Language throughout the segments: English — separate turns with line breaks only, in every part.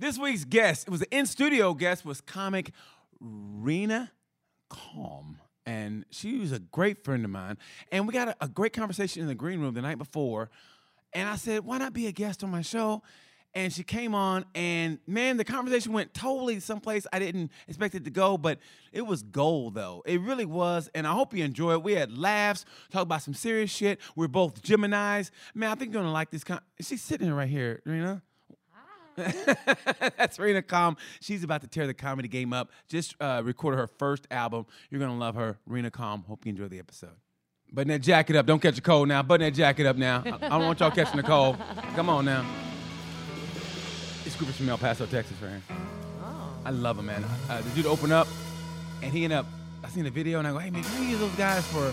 This week's guest, it was an in studio guest, was comic Rena Calm. And she was a great friend of mine. And we got a, a great conversation in the green room the night before. And I said, why not be a guest on my show? And she came on, and man, the conversation went totally someplace I didn't expect it to go, but it was gold, though. It really was. And I hope you enjoy it. We had laughs, talk about some serious shit. We're both Geminis. Man, I think you're gonna like this. Con- She's sitting right here, Rena. That's Rena Calm. She's about to tear the comedy game up. Just uh, recorded her first album. You're gonna love her, Rena Calm. Hope you enjoy the episode. Button that jacket up. Don't catch a cold now. Button that jacket up now. I I don't want y'all catching a cold. Come on now. This group is from El Paso, Texas, right here. I love him, man. Uh, the dude opened up, and he ended up. I seen the video, and I go, "Hey, man, can we use those guys for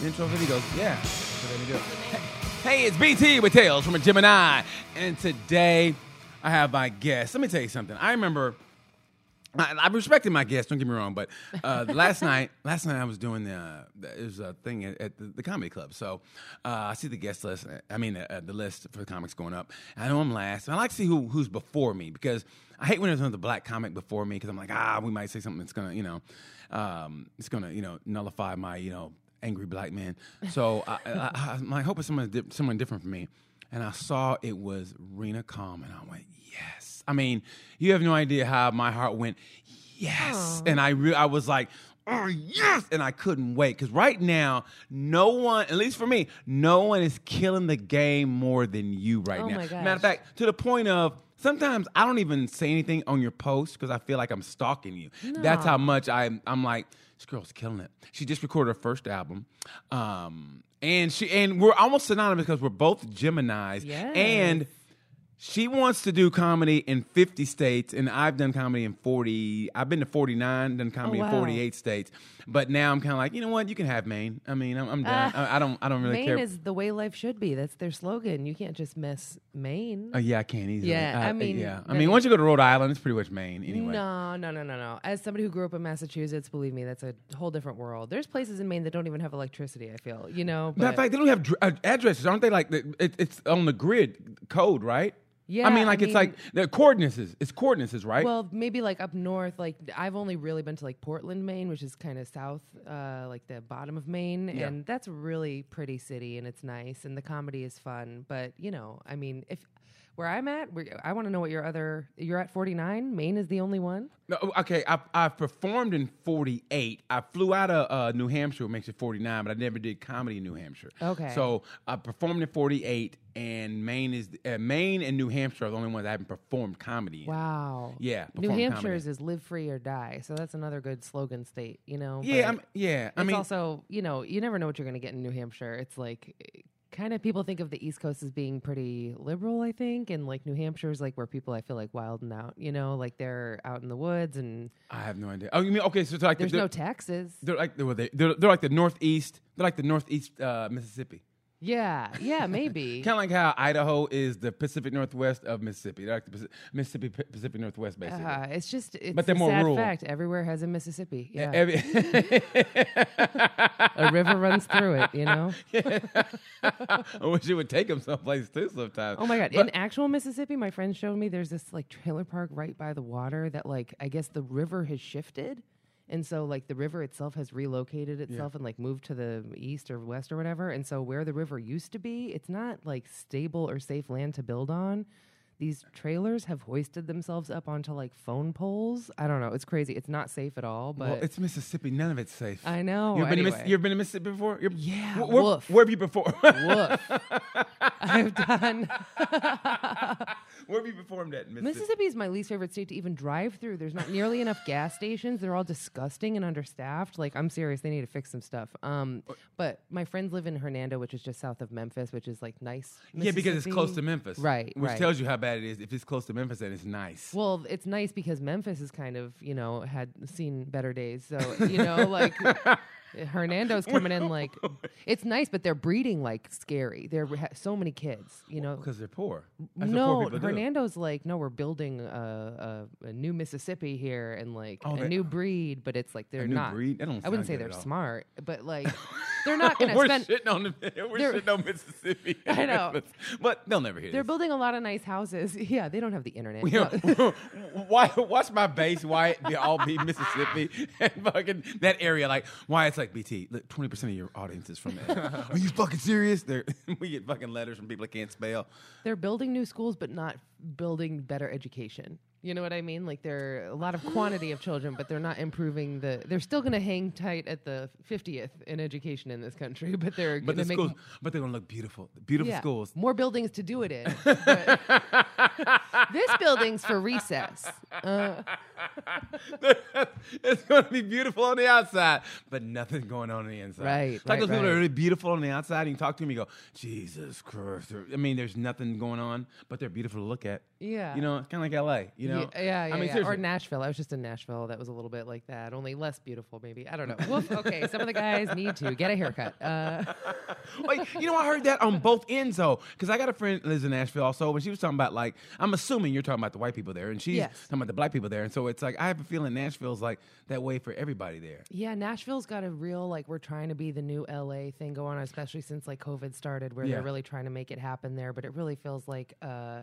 the intro video?" He goes, "Yeah." So let me do. Hey, hey, it's BT with Tales from a Gemini, and today I have my guests. Let me tell you something. I remember. I, I respected my guests. Don't get me wrong, but uh, last night, last night I was doing the, uh, was a thing at, at the, the comedy club. So uh, I see the guest list. I mean, uh, the list for the comics going up. I know I'm last. And I like to see who who's before me because I hate when there's another black comic before me because I'm like, ah, we might say something that's gonna, you know, um, it's gonna, you know, nullify my, you know, angry black man. So I, I, I, my hope is someone someone different from me. And I saw it was Rena Calm, and I went, yes. I mean, you have no idea how my heart went, yes. And I re- I was like, oh yes, and I couldn't wait because right now, no one, at least for me, no one is killing the game more than you right
Oh
now. Matter of fact, to the point of. Sometimes I don't even say anything on your post because I feel like I'm stalking you. That's how much I'm. I'm like, this girl's killing it. She just recorded her first album, um, and she and we're almost synonymous because we're both Gemini's.
Yes.
And she wants to do comedy in 50 states, and I've done comedy in 40. I've been to 49, done comedy
Oh,
in 48 states. But now I'm kind of like, you know what? You can have Maine. I mean, I'm, I'm done. I, I don't. I don't really
Maine
care.
is the way life should be. That's their slogan. You can't just miss Maine.
Oh, yeah, I can't easily.
Yeah,
Uh,
I mean,
yeah. I mean, once you go to Rhode Island, it's pretty much Maine anyway.
No, no, no, no, no. As somebody who grew up in Massachusetts, believe me, that's a whole different world. There's places in Maine that don't even have electricity. I feel, you know.
Matter of fact, they don't have dr- uh, addresses, aren't they? Like the, it, it's on the grid code, right?
Yeah,
I mean,
I
like it's
mean-
like the coordinates. It's coordinates, right?
Well, maybe like up north. Like I've only really been to like Portland, Maine, which is kind of south, uh, like the bottom of Maine,
Yeah.
and that's a really pretty city, and it's nice, and the comedy is fun. But you know, I mean, if where I'm at, I want to know what your other. You're at 49. Maine is the only one.
No, okay, I, I performed in 48. I flew out of uh, New Hampshire, which makes it 49, but I never did comedy in New Hampshire.
Okay.
So I performed in 48, and Maine is uh, Maine and New Hampshire are the only ones I haven't performed comedy in.
Wow.
Yeah,
New Hampshire's is live free or die. So that's another good slogan state, you know.
Yeah, I'm, yeah. I
it's
mean,
also, you know, you never know what you're going to get in New Hampshire. It's like kind of people think of the East Coast as being pretty liberal, I think, and like New Hampshire's like where people I feel like wild and out, you know, like they're out in the woods and
I have no idea. Oh, you mean okay? So it's like
there's
they're,
no taxes.
they're like they're, they're, they're like the northeast. They're like the northeast uh, Mississippi.
Yeah, yeah, maybe.
Kind of like how Idaho is the Pacific Northwest of Mississippi. They're like the Paci- Mississippi Pacific Northwest, basically.
Uh, it's just it's
But they're
a
more
sad
rural.
fact. Everywhere has a Mississippi. Yeah,
Every-
a river runs through it. You know.
I wish it would take them someplace too sometimes.
Oh my god! In actual Mississippi, my friend showed me there's this like trailer park right by the water that like I guess the river has shifted, and so like the river itself has relocated itself and like moved to the east or west or whatever. And so where the river used to be, it's not like stable or safe land to build on. These trailers have hoisted themselves up onto like phone poles. I don't know. It's crazy. It's not safe at all. But
well, it's Mississippi. None of it's safe.
I know.
You've been, to Miss-
anyway.
you've been to Mississippi before? You're-
Yeah,
Wh- Where,
woof.
where have you performed?
woof. I've done.
where have you performed at Mississippi?
Mississippi is my least favorite state to even drive through. There's not nearly enough gas stations. They're all disgusting and understaffed. Like I'm serious, they need to fix some stuff. Um, but my friends live in Hernando, which is just south of Memphis, which is like nice.
Yeah, because it's close to Memphis.
Right,
Which
right.
tells you how bad it is. If it's close to Memphis, then it's nice.
Well, it's nice because Memphis is kind of you know had seen better days. So you know like. Hernando's coming in like it's nice, but they're breeding like scary. They're ha- so many kids, you know.
Because they're poor. That's
no,
poor people do.
Hernando's like, no, we're building a, a, a new Mississippi here and like
Oh,
a new breed, but it's like they're
new
not.
breed?
I wouldn't say they're smart, but like they're not going to
we're
spend.
shitting on the, we're
they're-
shitting on Mississippi.
I know.
but they'll never hear
They're
this.
building a lot of nice houses. Yeah, they don't have the internet. No.
why? Watch my base. Why it be all be Mississippi and fucking that area? Like why it's like BT. Look, twenty percent of your audience is from there. Are you fucking serious? They're, we get fucking letters from people that can't spell.
They're building new schools, but not building better education. You know what I mean? Like they're a lot of quantity of children, but they're not improving the. They're still going to hang tight at the fiftieth in education in this country, but they're
But
going
the
to make
but they're gonna look beautiful. Beautiful
yeah,
schools.
more buildings to do it in. this building's for recess. Uh,
it's going to be beautiful on the outside, but nothing going on on the inside.
Right,
like
right,
those people that are really beautiful on the outside, and you talk to them, you go, Jesus Christ. I mean, there's nothing going on, but they're beautiful to look at.
Yeah.
You know, it's kind of like LA, you know?
yeah, yeah, yeah,
I mean,
yeah. or. Nashville. I was just in Nashville. That was a little bit like that, only less beautiful, maybe. I don't know. Woof. Okay, some of the guys need to get a haircut. Uh,
Wait, you know, I heard that on both ends though, because I got a friend that lives in Nashville also, but she was talking about like, I'm assuming you're talking about the white people there, and she's
Yes.
talking about the black people there, and so it's like I have a feeling Nashville's like that way for everybody there.
Yeah, Nashville's got a real like we're trying to be the new LA thing going on, especially since like COVID started, where
Yeah.
they're really trying to make it happen there. But it really feels like uh,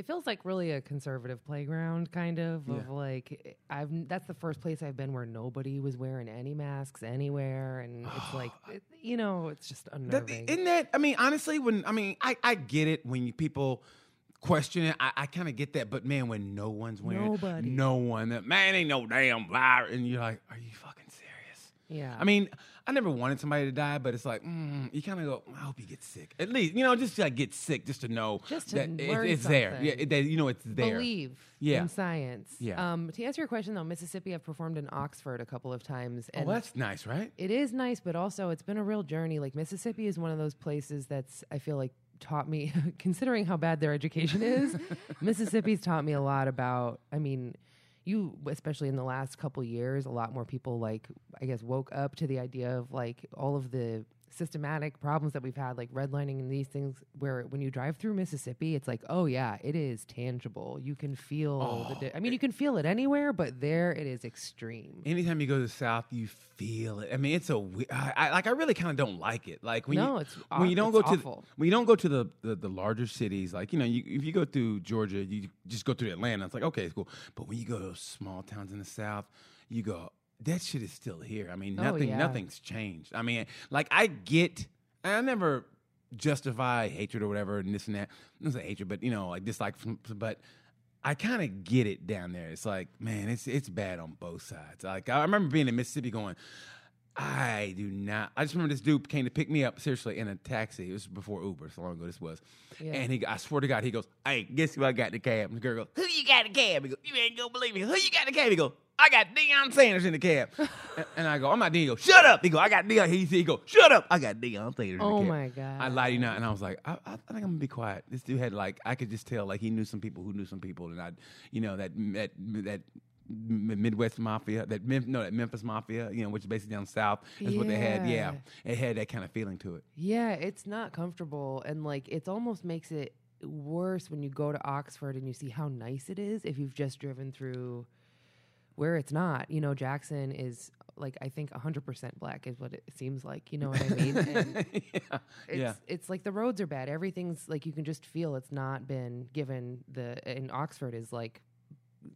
it feels like really a conservative playground, kind of. Of like I've that's the first place I've been where nobody was wearing any masks anywhere, and it's like it, you know it's just
That,
unnerving.
isn't that? I mean, honestly, when I mean, I, I get it when you, people question it. I, I kind of get that, but man, when no one's wearing,
Nobody.
no one, that man ain't no damn virus, and you're like, are you fucking serious?
yeah,
I mean, I never wanted somebody to die, but it's like mm, you kind of go. I hope you get sick. At least you know, just to, like get sick, just to know
Just to
that it- it's there. Yeah, it, that, you know, it's there.
believe
Yeah.
in science.
Yeah.
Um, to answer your question though, Mississippi, I've performed in Oxford a couple of times,
Oh, that's nice, right?
It is nice, but also it's been a real journey. Like Mississippi is one of those places that's I feel like taught me, considering how bad their education is, Mississippi's taught me a lot about. I mean, you especially in the last couple years, a lot more people like I guess woke up to the idea of like all of the systematic problems that we've had like redlining and these things where when you drive through Mississippi it's like oh yeah it is tangible you can feel the di- oh. I mean you can feel it anywhere but there it is extreme
Anytime you go to the South, you feel it. I mean, it's a I, I like. I really kind of don't like it. Like when
No,
you
it's
when you don't go
it's
to when you don't go to the, the the larger cities. Like you know, you, if you go through Georgia, you just go through Atlanta. It's like okay, it's cool. But when you go to small towns in the South, you go. That shit is still here. I mean,
Oh,
nothing
yeah.
nothing's changed. I mean, like I get. I never justify hatred or whatever and this and that. Not say hatred, but you know, like dislike. But I kind of get it down there. It's like, man, it's it's bad on both sides. Like I remember being in Mississippi going, I do not. I just remember this dude came to pick me up seriously in a taxi. It was before Uber, so long ago this was.
Yeah.
And he, I swear to God, he goes, "Hey, guess who I got in the cab?" And the girl goes, "Who you got in the cab?" He goes, "You ain't gonna believe me. Who you got in the cab?" He goes, "I got Deion Sanders in the cab." and, I go, "I'm not Deion." He goes, "Shut up." He go, "I got Deion." He, he goes, "Shut up." I got Deion Sanders. in the
Oh
cab."
my God.
I lied to you not, and I was like, I, I, I think I'm gonna be quiet. This dude had like, I could just tell like he knew some people who knew some people, and I, you know, that that that. M- Midwest Mafia, that Mem- no, that Memphis Mafia, you know, which is basically down south, is what they had. Yeah,
Yeah.
it had that kind of feeling to it.
Yeah, it's not comfortable and like it almost makes it worse when you go to Oxford and you see how nice it is if you've just driven through where it's not. You know, Jackson is like I think 100% black is what it seems like, you know what I mean? And
yeah,
it's
yeah.
it's like the roads are bad. Everything's like you can just feel it's not been given the in Oxford is like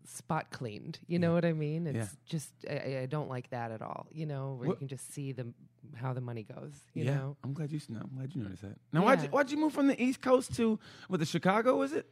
spot cleaned. You know what I mean? It's
Yeah.
just I, I don't like that at all. You know, where
What-
you can just see the how the money goes. You
yeah.
know,
I'm glad you. No, I'm glad you noticed that. Now, why'd you,
Yeah.
why'd you move from the East Coast to what the Chicago? Was it?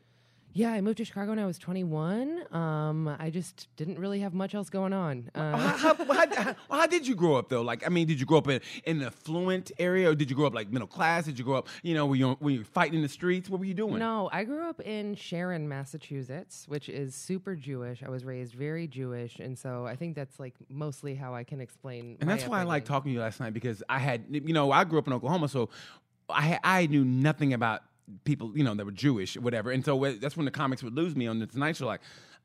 Yeah. I moved to Chicago when I was 21. Um, I just didn't really have much else going on. Uh,
how, how, how, how, did you grow up though? Like, I mean, did you grow up in, in an affluent area, or did you grow up like middle class? Did you grow up, you know, were you were you fighting in the streets? What were you doing?
No, I grew up in Sharon, Massachusetts, which is super Jewish. I was raised very Jewish, and so I think that's like mostly how I can explain.
And that's why I like talking to you last night because I had, you know, I grew up in Oklahoma, so I I knew nothing about people, you know, that were Jewish, whatever. And so that's when the comics would lose me on the Tonight Show. Like,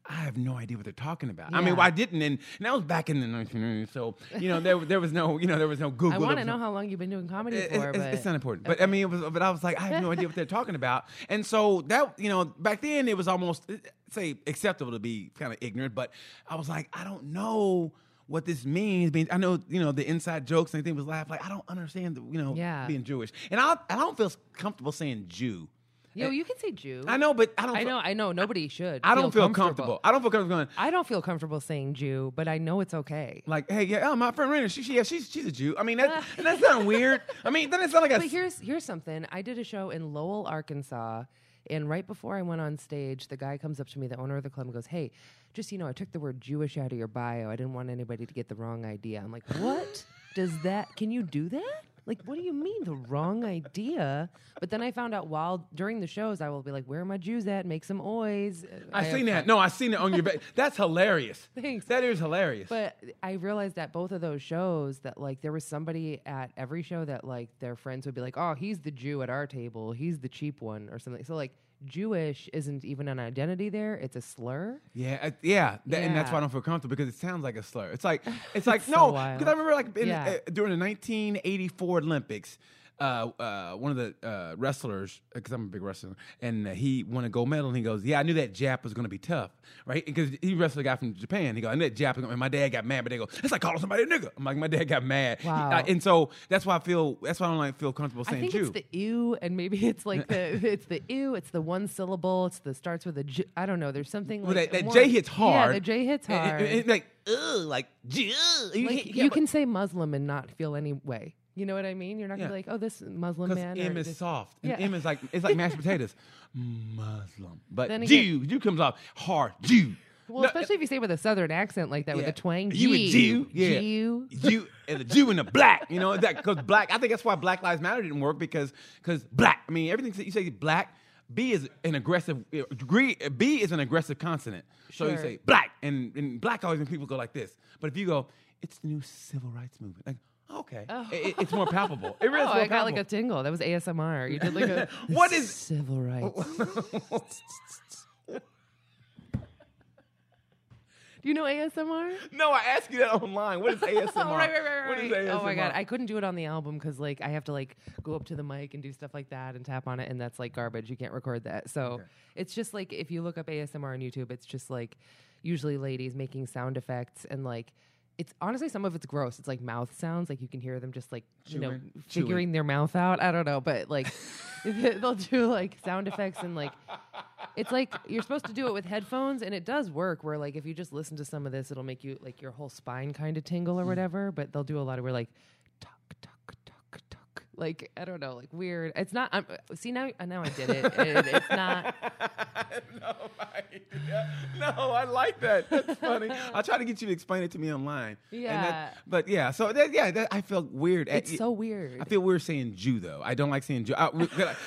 I have no idea what they're talking about. I mean,
Yeah.
well, I didn't, and, and that was back in the 1990s. So you know, there there was no, you know, there was no Google.
I want to know
no-
how long you've been doing comedy
it-
for,
it's,
but
it's not important. But I mean, it was. But I was like, I have no idea what they're talking about. And so that you know, back then it was almost uh, say acceptable to be kind of ignorant. But I was like, I don't know what this means. Being, I know, you know, the inside jokes and everything was laughed. Like, I don't understand, the, you know,
Yeah.
being Jewish, and I, I don't feel comfortable saying Jew.
Yo, you can say Jew.
I know, but I don't.
I
feel-
know, I know. Nobody should.
I don't feel comfortable. I don't feel comfortable going
I don't feel comfortable saying Jew, but I know it's okay.
like, hey, yeah, oh, my friend Rena, she, she, yeah, she's she's a Jew. I mean, that, and that sounds weird. I mean, then it sounds like a.
But here's here's something. I did a show in Lowell, Arkansas, and right before I went on stage, the guy comes up to me, the owner of the club, and goes, "Hey, just you know, I took the word Jewish out of your bio. I didn't want anybody to get the wrong idea." I'm like, "What does that? Can you do that?" Like, what do you mean the wrong idea? But then I found out while during the shows, I will be like, "Where are my Jews at? Make some oys."
I
have
seen that.
fun.
No, I seen it on your. Ba- That's hilarious.
Thanks.
That is hilarious.
But I realized at both of those shows that like there was somebody at every show that like their friends would be like, "Oh, he's the Jew at our table. He's the cheap one," or something. So like Jewish isn't even an identity there; it's a slur.
Yeah, uh, yeah, That- and that's why I don't feel comfortable because it sounds like a slur. It's like it's like
so
no, because I remember like in,
Yeah.
uh, during the 1984 Olympics. Uh, uh, one of the uh, wrestlers, because I'm a big wrestler, and uh, he won a gold medal. And he goes, "Yeah, I knew that Jap was going to be tough, right? Because he wrestled a guy from Japan. He goes, I knew that Jap. was gonna-" And my dad got mad, but they go, it's like calling somebody a nigga. I'm like, my dad got mad.
Wow.
uh, and so that's why I feel. That's why I don't like feel comfortable
I
saying
think
Jew.
it's the ew, and maybe it's like the it's the ew. It's the one syllable. It's the starts with a J. I don't know. There's something
Well,
like
that, that J hits hard.
Yeah, the J hits
And- and-
hard.
and like, ugh, like. You,
like
can't-
you can say Muslim and not feel any way. You know what I mean? You're not gonna
Yeah.
be like, oh, this Muslim
Because
man.
M
or
is
this-
soft. And
Yeah.
M is like it's like mashed potatoes. Muslim. But
Then
Jew,
again-
Jew comes off hard. Jew.
Well,
No,
especially if you say it with a southern accent like that, with
yeah.
a twang.
You a Jew? Yeah.
Jew.
Jew and the Jew and the black. You know that because black. I think that's why Black Lives Matter didn't work because because black. I mean everything that you say black. B is an aggressive. Eh, Agree. B is an aggressive consonant. So you
Sure.
say black, and, and black always when people go like this. But if you go, it's the new civil rights movement. Like okay, oh. It- it's more palpable. It really
Oh,
is
I got like a tingle. That was ASMR. You did like a
What is-
civil rights? Do you know ASMR?
No, I asked you that online. What is ASMR?
Oh, right, right, right,
What is
right. Oh my god, I couldn't do it on the album because like I have to like go up to the mic and do stuff like that and tap on it, and that's like garbage. You can't record that. So it's just like if you look up ASMR on YouTube, it's just like usually ladies making sound effects and like. It's honestly some of it's gross. It's like mouth sounds, like you can hear them just like you know
Chewing.
figuring their mouth out. I don't know, but like they'll do like sound effects and like it's like you're supposed to do it with headphones and it does work where like if you just listen to some of this it'll make you like your whole spine kind of tingle or
Mm.
whatever but they'll do a lot of where like like i don't know like weird it's not I'm, see now I now i did it and it's not
no, I, no, I like that. That's funny. I'll try to get you to explain it to me online. And
Yeah.
that- but yeah, so that, yeah, that, I feel weird.
it's eh,
I-
so weird
I feel weird saying Jew though. I don't like saying Jew. I,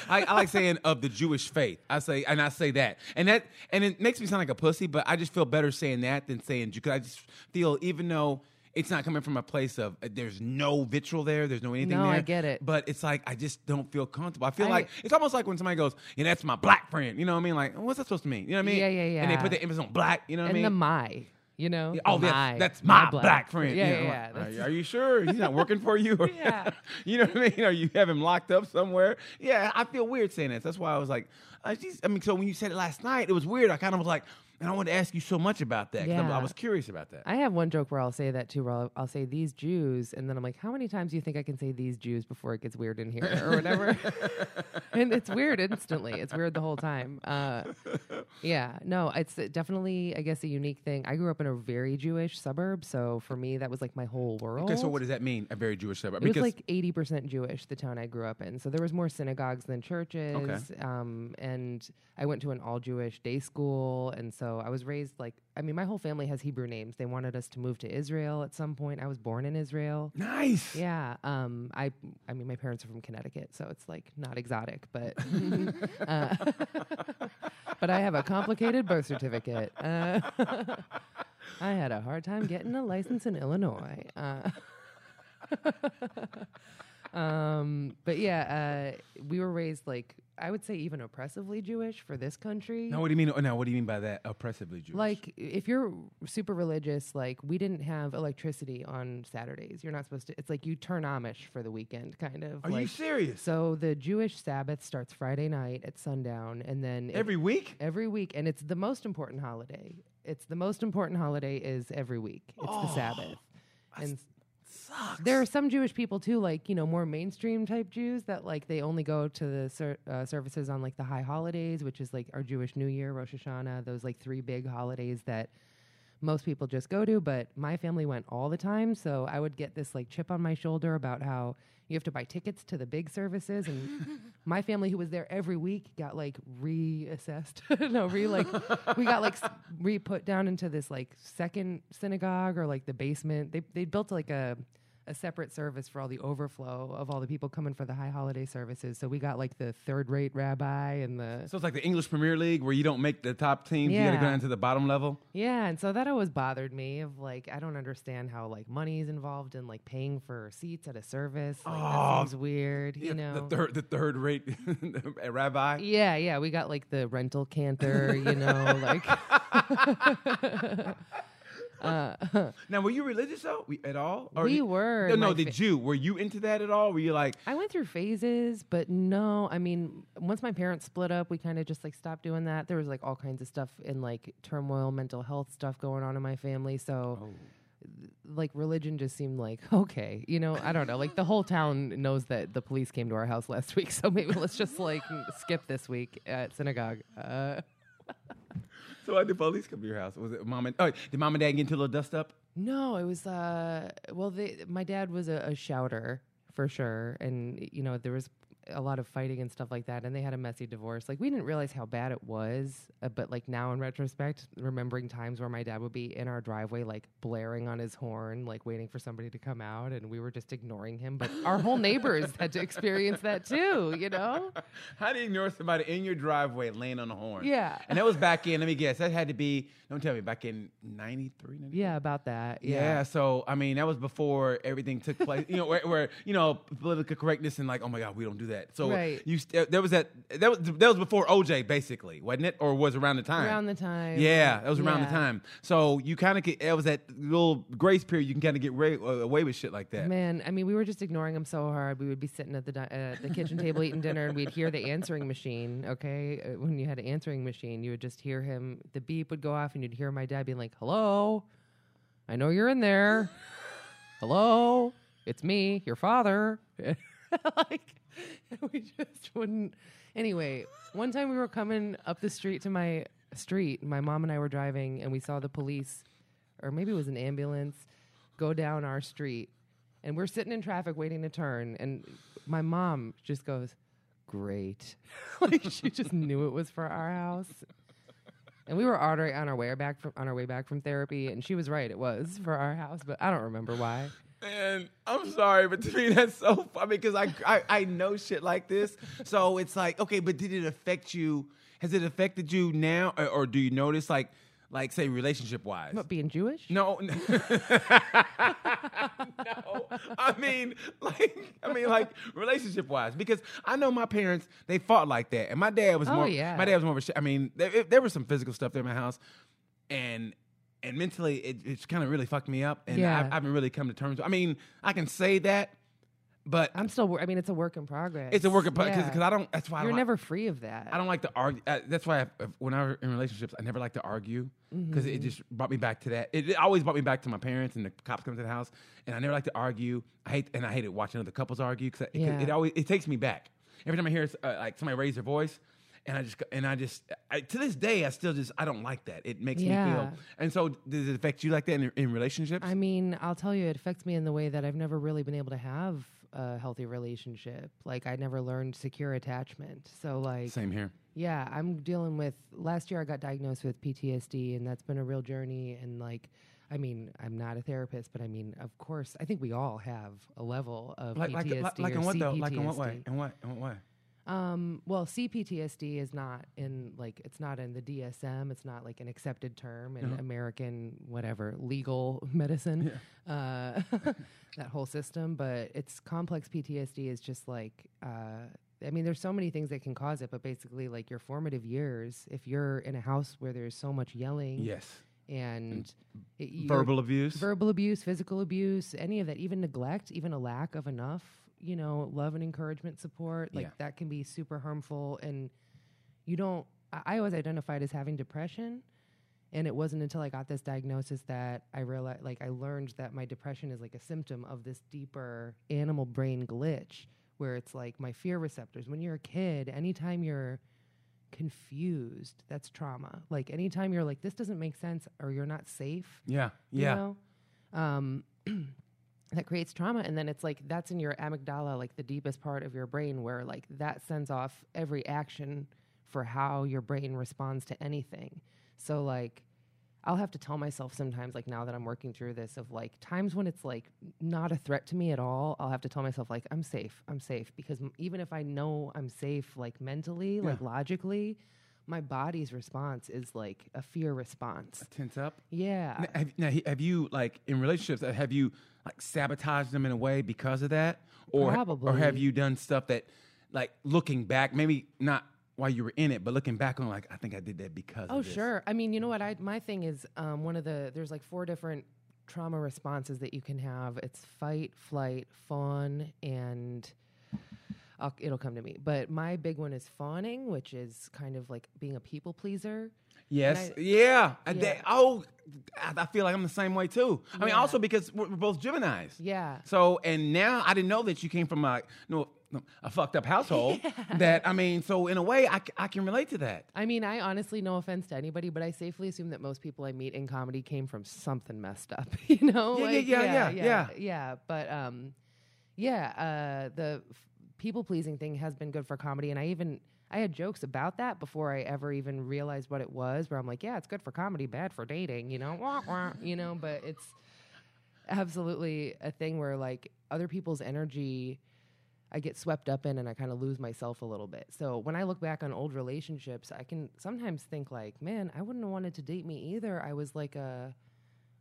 I, I like saying of the Jewish faith. I say and I say that, and that and it makes me sound like a pussy. But I just feel better saying that than saying Jew because I just feel even though it's not coming from a place of uh, there's no vitriol there, there's no anything
No,
there.
I get it.
But it's like I just don't feel comfortable. I feel
I-
like it's almost like when somebody goes, "Yeah, that's my black friend." You know what I mean? Like, what's that supposed to mean? You know what I mean?
Yeah, yeah,
And they
yeah.
put the emphasis on black. You know what
and
I mean?
the my you know
Oh,
The
that's,
my,
that's my, black, friend.
yeah yeah, yeah
are-
that's-
Are, you sure he's not working for you? Or-
Yeah.
you know what I mean? Or you have him locked up somewhere? Yeah, I feel weird saying this. That's why I was like, I, just, I mean, so when you said it last night, it was weird. I kind of was like, and I wanted to ask you so much about that. 'cause I'm- I was curious about that.
I have one joke where I'll say that too, where I'll, I'll say these Jews, and then I'm like, how many times do you think I can say these Jews before it gets weird in here or whatever? and it's weird instantly. It's weird the whole time. Uh, yeah, no, it's definitely, I guess, a unique thing. I grew up in a very Jewish suburb, so for me, that was like my whole world.
okay, so what does that mean? A very Jewish suburb?
It was like eighty percent Jewish. The town I grew up in, so there was more synagogues than churches. Um, and I went to an all Jewish day school, and so I was raised like I mean, my whole family has Hebrew names. They wanted us to move to Israel at some point. I was born in Israel.
nice.
Yeah. Um. I. I mean, my parents are from Connecticut, so it's like not exotic, but. uh, but I have a complicated birth certificate. Uh, I had a hard time getting a license in Illinois. Uh, um, but yeah, uh, we were raised like I would say even oppressively Jewish for this country.
Now, what do you mean? Now, what do you mean by that? Oppressively Jewish?
Like if you're super religious, like we didn't have electricity on Saturdays. You're not supposed to. It's like you turn Amish for the weekend, kind of.
are
like,
you serious?
So the Jewish Sabbath starts Friday night at sundown, and then it-
Every week?
every week, and it's the most important holiday. It's the most important holiday is every week. It's the Sabbath. and
Sucks.
there are some Jewish people too, like you know, more mainstream type Jews that like they only go to the ser- uh, services on like the high holidays, which is like our Jewish New Year, Rosh Hashanah, those like three big holidays that most people just go to. But my family went all the time, so I would get this like chip on my shoulder about how you have to buy tickets to the big services, and my family, who was there every week, got like reassessed. no, re like we got like re put down into this like second synagogue or like the basement. They they built like a a separate service for all the overflow of all the people coming for the high holiday services. So we got like the third rate rabbi and the
So it's like the English Premier League where you don't make the top teams. You got to go down to the bottom level.
yeah, and so that always bothered me. Of like, I don't understand how like money is involved in like paying for seats at a service. Like,
Oh,
that seems weird, you know.
the third, the third rate rabbi.
Yeah, yeah, we got like the rental cantor, you know, like
Now, were you religious though We- at all?
We
did-
were,
No, no. Did you? Were you into that at all? Were you like,
I went through phases, but no, I mean, once my parents split up, we kind of just like stopped doing that. There was like all kinds of stuff in like turmoil, mental health stuff going on in my family. So,
Oh.
like, religion just seemed like, okay, you know, I don't know. Like, the whole town knows that the police came to our house last week. So maybe let's just like skip this week at synagogue. Uh,
so why did police come to your house? Was it mom and oh, did mom and dad get into a little dust up?
No, it was uh well they my dad was a, a shouter for sure and you know there was a lot of fighting and stuff like that and they had a messy divorce. Like we didn't realize how bad it was, uh, but like now in retrospect, remembering times where my dad would be in our driveway like blaring on his horn, like waiting for somebody to come out and we were just ignoring him, but our whole neighbors had to experience that too, you know?
How do you ignore somebody in your driveway laying on the horn?
Yeah.
And that was back in, let me guess, that had to be, don't tell me, back in 93, 94?
Yeah, about that.
Yeah.
Yeah.
so I mean, that was before everything took place. you know, where, where you know political correctness and like, oh my God, we don't do that. So
Right.
you there was that that was that was before OJ basically, wasn't it, or was around the time?
Around the time.
Yeah, that was around the time. So you kind of get it was that little grace period. You can kind of get ra- away with shit like that.
Man, I mean, we were just ignoring him so hard. We would be sitting at the di- uh, the kitchen table eating dinner, and we'd hear the answering machine. Okay, uh, when you had an answering machine, you would just hear him. The beep would go off, and you'd hear my dad being like, "Hello, I know you're in there. Hello, it's me, your father." like, we just wouldn't. Anyway, one time we were coming up the street to my street. My mom and I were driving, and we saw the police, or maybe it was an ambulance, go down our street. And we're sitting in traffic waiting to turn. And my mom just goes, Great. like she just knew it was for our house. And we were already on our way back from on our way back from therapy, and she was right. It was for our house, but I don't remember why.
And I'm sorry, but to me that's so funny because I, I I know shit like this. So it's like, okay, but did it affect you? Has it affected you now, or, or do you notice like like say relationship wise?
What being Jewish?
No, no. I mean, like, I mean, like, relationship wise, because I know my parents they fought like that, and my dad was
Oh,
more.
yeah.
My dad was more of a. sh- I mean, there, there was some physical stuff there in my house, and and mentally, it, it's kind of really fucked me up, and
Yeah.
I, I haven't really come to terms. with I mean, I can say that, but
I'm still. I mean, it's a work in progress.
it's a work of because
Yeah.
I don't. That's why
You're never free of that.
I don't like to argue. Uh, that's why I, when I was in relationships, I never like to argue because
Mm-hmm.
it just brought me back to that. It, it always brought me back to my parents and the cops come to the house, and I never like to argue. I hate and I hated watching other couples argue because it,
Yeah.
it always it takes me back. Every time I hear uh, like somebody raise their voice, and I just go- and I just I, to this day I still just I don't like that. It makes me feel. And so does it affect you like that in, in relationships?
I mean, I'll tell you, it affects me in the way that I've never really been able to have a healthy relationship. Like, I never learned secure attachment. So, like,
Same here.
yeah, I'm dealing with. Last year, I got diagnosed with PTSD, and that's been a real journey. And like, I mean, I'm not a therapist, but I mean, of course, I think we all have a level of
Like like
PTSD
like, like
or
in what though? Like in what way?
CPTSD.
In what in what way?
Um, well, CPTSD is not in like it's not in the DSM. It's not like an accepted term in. American whatever legal medicine. Uh, that whole system, but it's complex PTSD is just like uh, I mean, there's so many things that can cause it, but basically, like your formative years, if you're in a house where there's so much yelling
Yes.
and it,
Verbal abuse.
verbal abuse, physical abuse, any of that, even neglect, even a lack of enough, you know, love and encouragement, support, like
Yeah.
that can be super harmful. And you don't, I, I always identified as having depression. And it wasn't until I got this diagnosis that I realized, like, I learned that my depression is like a symptom of this deeper animal brain glitch where it's like my fear receptors. When you're a kid, anytime you're confused, that's trauma. Like, anytime you're like, this doesn't make sense or you're not safe,
Yeah.
you
Yeah.
know? Um, that creates trauma and then it's like that's in your amygdala like the deepest part of your brain where like that sends off every action for how your brain responds to anything so like i'll have to tell myself sometimes like now that i'm working through this of like times when it's like not a threat to me at all i'll have to tell myself like i'm safe i'm safe because m- even if i know i'm safe like mentally like logically my body's response is like a fear response
Tense up.
yeah
Now, have, now, have you like in relationships? uh, Have you like sabotaged them in a way because of that, or or have you done stuff that, like looking back, maybe not while you were in it, but looking back on like I think I did that because.
Oh, sure. I mean, you know what? I my thing is um, one of the there's like four different trauma responses that you can have. It's fight, flight, fawn, and I'll, it'll come to me. But my big one is fawning, which is kind of like being a people pleaser.
Yes.
I-
yeah. And they- oh, I, feel like I'm the same way too. I mean, also because we're, we're both Gemini's.
Yeah.
So, and now I didn't know that you came from like no, no a fucked up household. That I mean, so in a way, I, I can relate to that.
I mean, I honestly, no offense to anybody, but I safely assume that most people I meet in comedy came from something messed up. You know?
Yeah, yeah,
Like,
yeah, yeah,
yeah,
yeah.
yeah. But um, yeah, uh, the f- people pleasing thing has been good for comedy, and I even I had jokes about that before I ever even realized what it was. Where I'm like, yeah, it's good for comedy, bad for dating. You know, wah, wah, you know, but it's absolutely a thing where like other people's energy I get swept up in and I kind of lose myself a little bit. So when I look back on old relationships, I can sometimes think like, man, I wouldn't have wanted to date me either. I was like a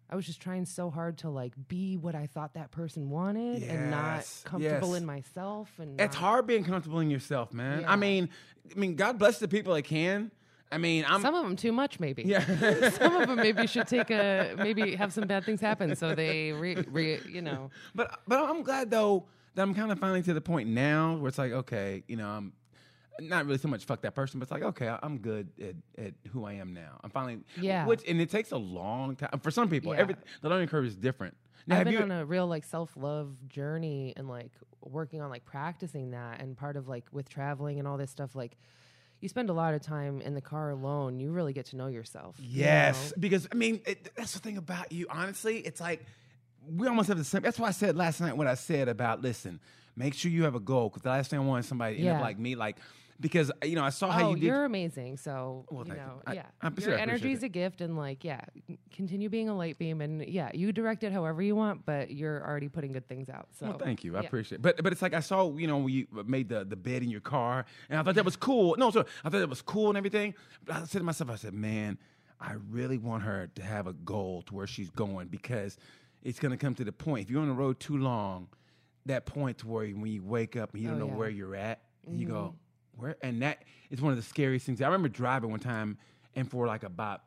I was just trying so hard to like be what I thought that person wanted and not comfortable
yes.
in myself and
It's
not-
hard being comfortable in yourself, man. I mean, I mean, God bless the people that can. I mean, I'm.
Some of them too much, maybe.
yeah.
some of them maybe should take a maybe have some bad things happen so they re, re, you know
But but I'm glad though that I'm kind of finally to the point now where it's like, okay, you know, I'm not really so much fuck that person, but it's like, okay, I'm good at, at who I am now. I'm finally
Yeah.
Which and it takes a long time for some people.
Yeah.
Every the learning curve is different. Now,
I've been
you,
on a real like self love journey and like working on like practicing that and part of like with traveling and all this stuff like you spend a lot of time in the car alone you really get to know yourself you
Yes,
know?
because I mean it, that's the thing about you. Honestly, it's like we almost have the same. That's why I said last night what I said about listen. Make sure you have a goal because the last thing I want is somebody to end up like me, like because you know I saw how
oh,
you did.
you're amazing. So
Well,
you
thank you. I-
yeah,
I'm-
your
sure, I appreciate
a gift, and like, yeah, continue being a light beam, and yeah, you direct it however you want, but you're already putting good things out. So
Well, thank you. I
yeah.
appreciate it. But but it's like I saw, you know, when you made the, the bed in your car, and I thought that was cool. No, so I thought it was cool and everything. But I said to myself, I said, man, I really want her to have a goal to where she's going because it's going to come to the point. If you're on the road too long, that point to where when you wake up and you don't
Oh,
know
yeah. Mm-hmm.
where you're at, you go, where? And that is one of the scariest things. I remember driving one time, and for like about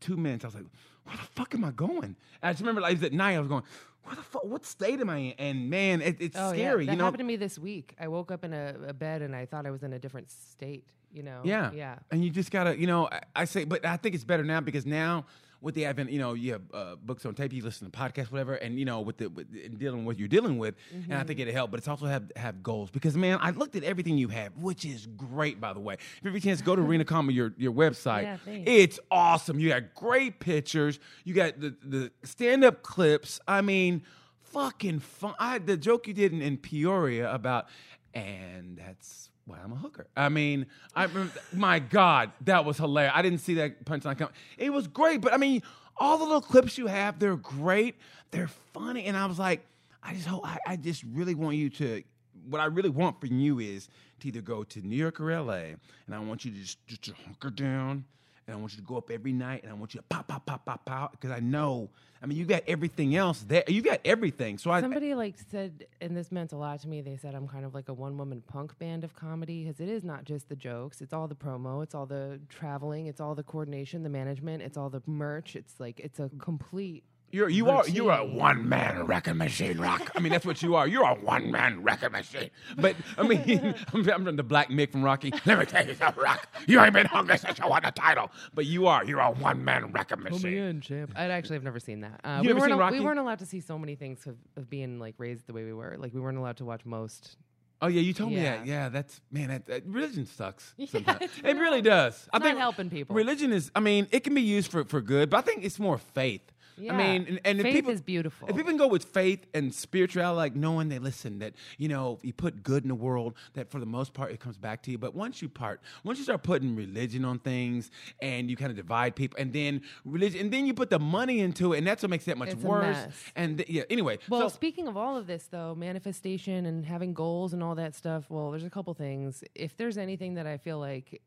two minutes, I was like, where the fuck am I going? And I just remember like, it was at night, I was going, where the fuck, what state am I in? And man, it, it's
Oh
scary,
yeah, that
you know?
happened to me this week. I woke up in a, a bed and I thought I was in a different state. You know?
Yeah.
yeah.
And you just gotta, you know, I, I say, but I think it's better now because now with the advent, you know, you have uh, books on tape, you listen to podcasts, whatever, and you know, with the with, in dealing with what you're dealing with, and
Mm-hmm.
I think it'll help. But it's also have have goals because man, I looked at everything you have, which is great, by the way. If you have a chance, go to Arena Comedy, your your website.
Yeah,
it's awesome. You got great pictures. You got the the stand up clips. I mean, fucking fun. I the joke you did in, in Peoria about, and that's why I'm a hooker. I mean, I my God, that was hilarious. I didn't see that punchline come. It was great, but I mean, all the little clips you have, they're great. They're funny, and I was like, I just hope, I, I just really want you to. What I really want from you is to either go to New York or LA, and I want you to just just hunker down, and I want you to go up every night, and I want you to pop, pop, pop, pop, pop, because I know. I mean, you got everything else there. You got everything. So I,
Somebody like said, and this meant a lot to me. They said I'm kind of like a one woman punk band of comedy because it is not just the jokes. It's all the promo. It's all the traveling. It's all the coordination, the management. It's all the merch. It's like it's a complete
You're you are you're a one man wrecking machine, rock. I mean, that's what you are. You're a one man wrecking machine. But I mean, I'm, I'm the Black Mick from Rocky. Let me tell you something, Rock. You ain't been hungry since you won the title. But you are. You're a one man wrecking machine.
in, champ. I actually have never seen that. Uh,
You
we
never
weren't
seen
al-
Rocky?
we weren't allowed to see so many things of, of being like raised the way we were. Like we weren't allowed to watch most.
Oh yeah, you told me that. Yeah, that's man. That, that religion sucks.
Yeah,
sometimes.
it's
it really does. I
not
think
helping people.
Religion is. I mean, it can be used for for good, but I think it's more faith. I mean, and, and if
Faith
people,
is beautiful.
If people can go with faith and spirituality, like knowing they listen, that you know, you put good in the world, that for the most part it comes back to you. But once you part, once you start putting religion on things, and you kind of divide people, and then religion, and then you put the money into it, and that's what makes it that much
It's
worse. And th- yeah, anyway,
Well,
so
speaking of all of this, though, manifestation and having goals and all that stuff, well, there's a couple things. If there's anything that I feel like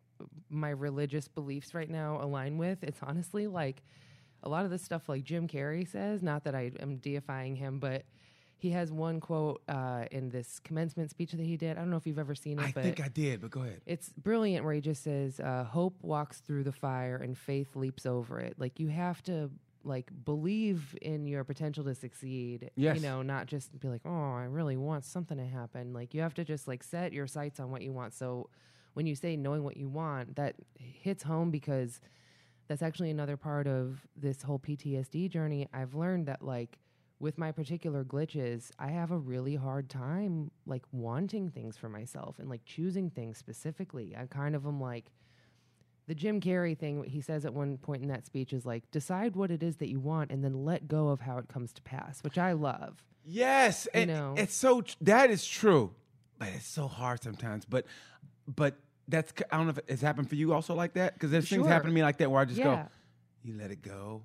my religious beliefs right now align with, it's honestly like a lot of the stuff like Jim Carrey says, not that I am deifying him, but he has one quote uh, in this commencement speech that he did. I don't know if you've ever seen it,
I
but
think I did, but go ahead.
it's brilliant where he just says uh, hope walks through the fire and faith leaps over it like you have to like believe in your potential to succeed
Yes.
you know not just be like oh i really want something to happen like you have to just like set your sights on what you want so when you say knowing what you want that hits home because that's actually another part of this whole ptsd journey i've learned that like with my particular glitches, I have a really hard time like wanting things for myself and like choosing things specifically. I kind of am like the Jim Carrey thing he says at one point in that speech is like decide what it is that you want and then let go of how it comes to pass, which I love.
Yes,
You
and
know.
it's so tr- that is true, but it's so hard sometimes. But but that's I don't know if it's happened for you also like that because there's things happen to me like that where I just
Yeah.
go, you let it go,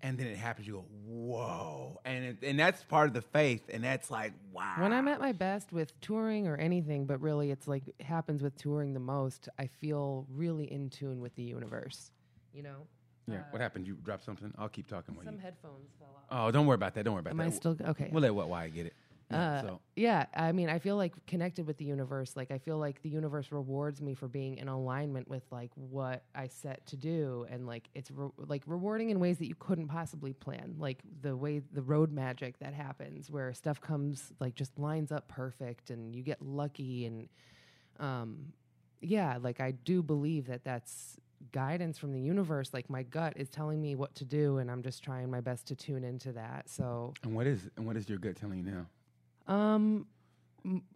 and then it happens. You go, whoa, and it, and that's part of the faith, and that's like wow.
When I'm at my best with touring or anything, but really it's like it happens with touring the most, I feel really in tune with the universe. You know?
yeah, what uh, happened? You dropped something? I'll keep talking. While
Some
you,
headphones fell off.
oh, don't worry about that. Don't worry about
Am
that.
I still okay?
We'll let what why I get it. Yeah,
Uh,
so
yeah, I mean, I feel like connected with the universe. Like, I feel like the universe rewards me for being in alignment with like what I set to do, and like it's re- like rewarding in ways that you couldn't possibly plan. Like the way the road magic that happens, where stuff comes like just lines up perfect, and you get lucky, and um, yeah, like I do believe that that's guidance from the universe. Like my gut is telling me what to do, and I'm just trying my best to tune into that. So
and what is and what is your gut telling you now?
Um,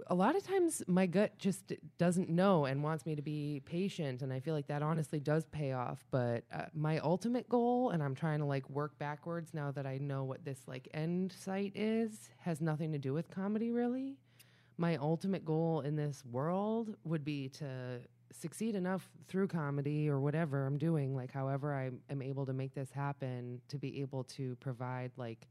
a lot of times my gut just doesn't know and wants me to be patient, and I feel like that honestly does pay off. But uh, my ultimate goal, and I'm trying to like work backwards now that I know what this like end site is, has nothing to do with comedy really. My ultimate goal in this world would be to succeed enough through comedy or whatever I'm doing, like however I am able to make this happen, to be able to provide like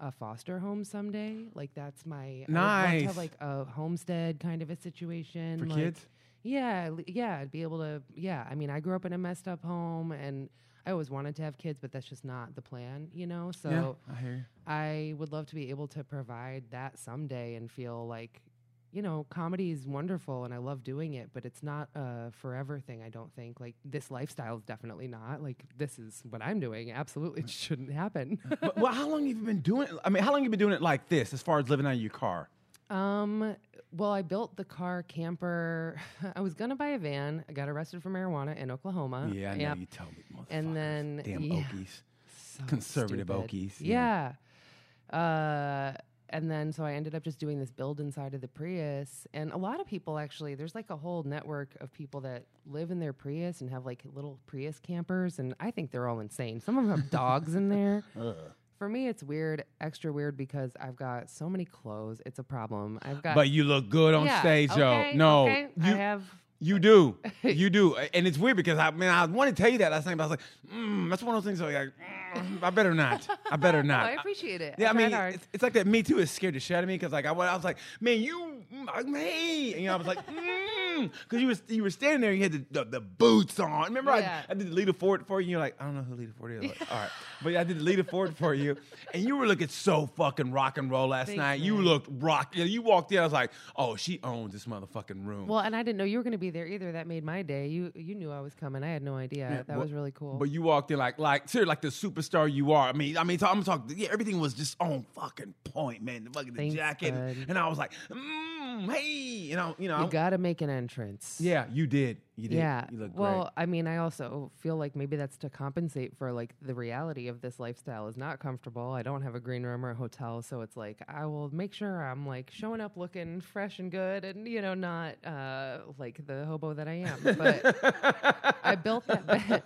a foster home someday. Like that's my I want to
Nice.
have like a homestead kind of a situation
For
like,
kids?
Yeah, yeah, I'd be able to. Yeah, I mean, I grew up in a messed up home, and I always wanted to have kids, but that's just not the plan, you know. So
yeah, I.
I would love to be able to provide that someday and feel like, you know, comedy is wonderful and I love doing it, but it's not a forever thing, I don't think. Like, this lifestyle is definitely not. Like, this is what I'm doing. Absolutely it shouldn't happen.
but, well, how long have you been doing? it? I mean, how long have you been doing it like this, as far as living out of your car?
um, well, I built the car camper. I was going to buy a van. I got arrested for marijuana in Oklahoma.
Yeah, I know
Yep.
you told me.
And then-
damn
yeah.
Okies.
So
Conservative
stupid.
Okies, yeah.
Yeah. Uh, and then so I ended up just doing this build inside of the Prius. And a lot of people actually, there's like a whole network of people that live in their Prius and have like little Prius campers. And I think they're all insane. Some of them have dogs in there. For me, it's weird, extra weird because I've got so many clothes. It's a problem. I've got.
But you look good on
Yeah,
stage, yo. No,
okay, I
you
have.
You do, you do, and it's weird because I mean I wanted to tell you that last night, but I was like, mm, that's one of those things. Like, mm, I better not. I better
No,
not.
I appreciate it.
Yeah, I
tried
mean, it's, it's like that. Me too is scared to shit out of me because like I, I was like, man, you, mm, uh, hey, and, you know, I was like, mm, mm, because you was you were standing there, you had the, the, the boots on. Remember,
Yeah.
I, I did the Lita Ford for you. You're like, I don't know who Lita Ford is. Like, all right, but I did the Lita Ford for you, and you were looking so fucking rock and roll last
Thanks,
night. You looked rock. You, know, you walked in, I was like, oh, she owns this motherfucking room.
Well, and I didn't know you were going to be there either. That made my day. You you knew I was coming. I had no idea.
Yeah,
that
but-
was really cool.
But you walked in like like seriously like the superstar you are. I mean, I mean, I'm talking. Yeah, everything was just on fucking point, man. The fucking the
Thanks,
jacket,
bud.
and I was like, mm, hey, you know, you know,
you got to make an entrance.
yeah, you did, you did.
Yeah.
you look
well,
great.
I mean, I also feel like maybe that's to compensate for like the reality of this lifestyle is not comfortable. I don't have a green room or a hotel, so it's like I will make sure I'm like showing up looking fresh and good, and you know, not uh, like the hobo that I am. But I built that bed.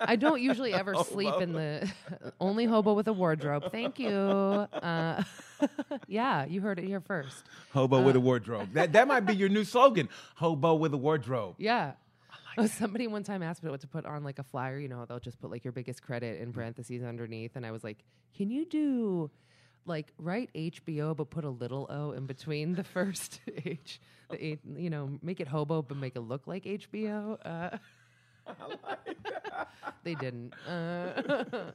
I don't usually ever sleep in the only hobo with a wardrobe. Thank you. Uh, yeah, you heard it here first.
Hobo with a wardrobe. That that might be your new slogan. Hobo with a wardrobe.
Yeah. Oh, Somebody one time asked me what to put on like a flyer. You know, they'll just put like your biggest credit in parentheses underneath. And I was like, can you do like write HBO but put a little O in between the first H? The H, you know, make it hobo but make it look like HBO. Uh, they didn't. Uh,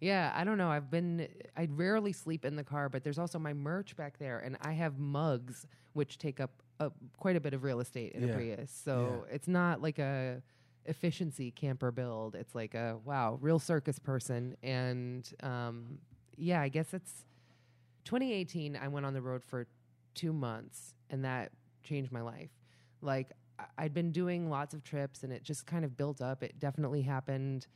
yeah, I don't know. I've been. I rarely sleep in the car, but there's also my merch back there, and I have mugs which take up a, quite a bit of real estate in
Yeah.
a Prius. So it's not like a efficiency camper build. It's like a wow, real circus person. And um, yeah, I guess it's 2018. I went on the road for two months, and that changed my life. Like I'd been doing lots of trips, and it just kind of built up. It definitely happened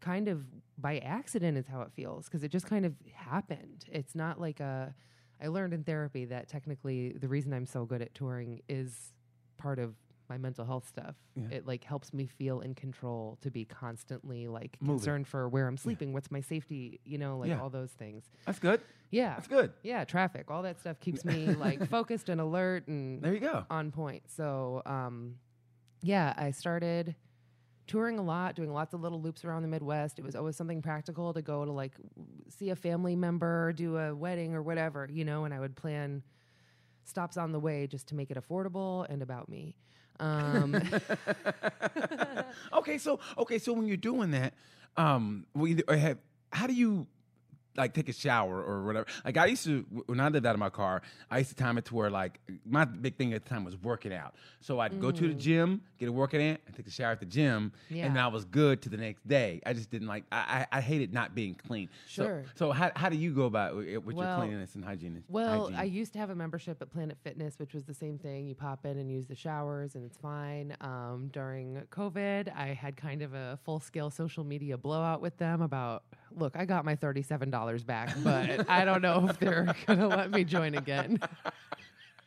kind of by accident is how it feels because it just kind of happened. It's not like a I learned in therapy that technically the reason I'm so good at touring is part of my mental health stuff.
Yeah.
It like helps me feel in control to be constantly like
Moving.
concerned for where I'm sleeping, what's my safety, you know, like
Yeah.
all those things.
That's good.
Yeah.
That's good.
Yeah, traffic, all that stuff keeps me like focused and alert and
There you go.
on point. So, um, yeah, I started touring a lot, doing lots of little loops around the Midwest. It was always something practical to go to like see a family member, do a wedding or whatever, you know, and I would plan stops on the way just to make it affordable and about me. Um,
okay, so okay, so when you're doing that, um, we have how do you like take a shower or whatever? Like I used to when I lived out of my car, I used to time it to where like my big thing at the time was working out. So I'd go to the gym, get a workout in, and take a shower at the gym,
Mm. Yeah.
and I was good to the next day. I just didn't like I I, I hated not being clean.
Sure.
So, so how how do you go about it with your cleanliness and hygiene?
Well,
hygiene?
I used to have a membership at Planet Fitness, which was the same thing. You pop in and use the showers, and it's fine. Um, during COVID, I had kind of a full scale social media blowout with them about look, I got my $37 back, but I don't know if they're to let me join again.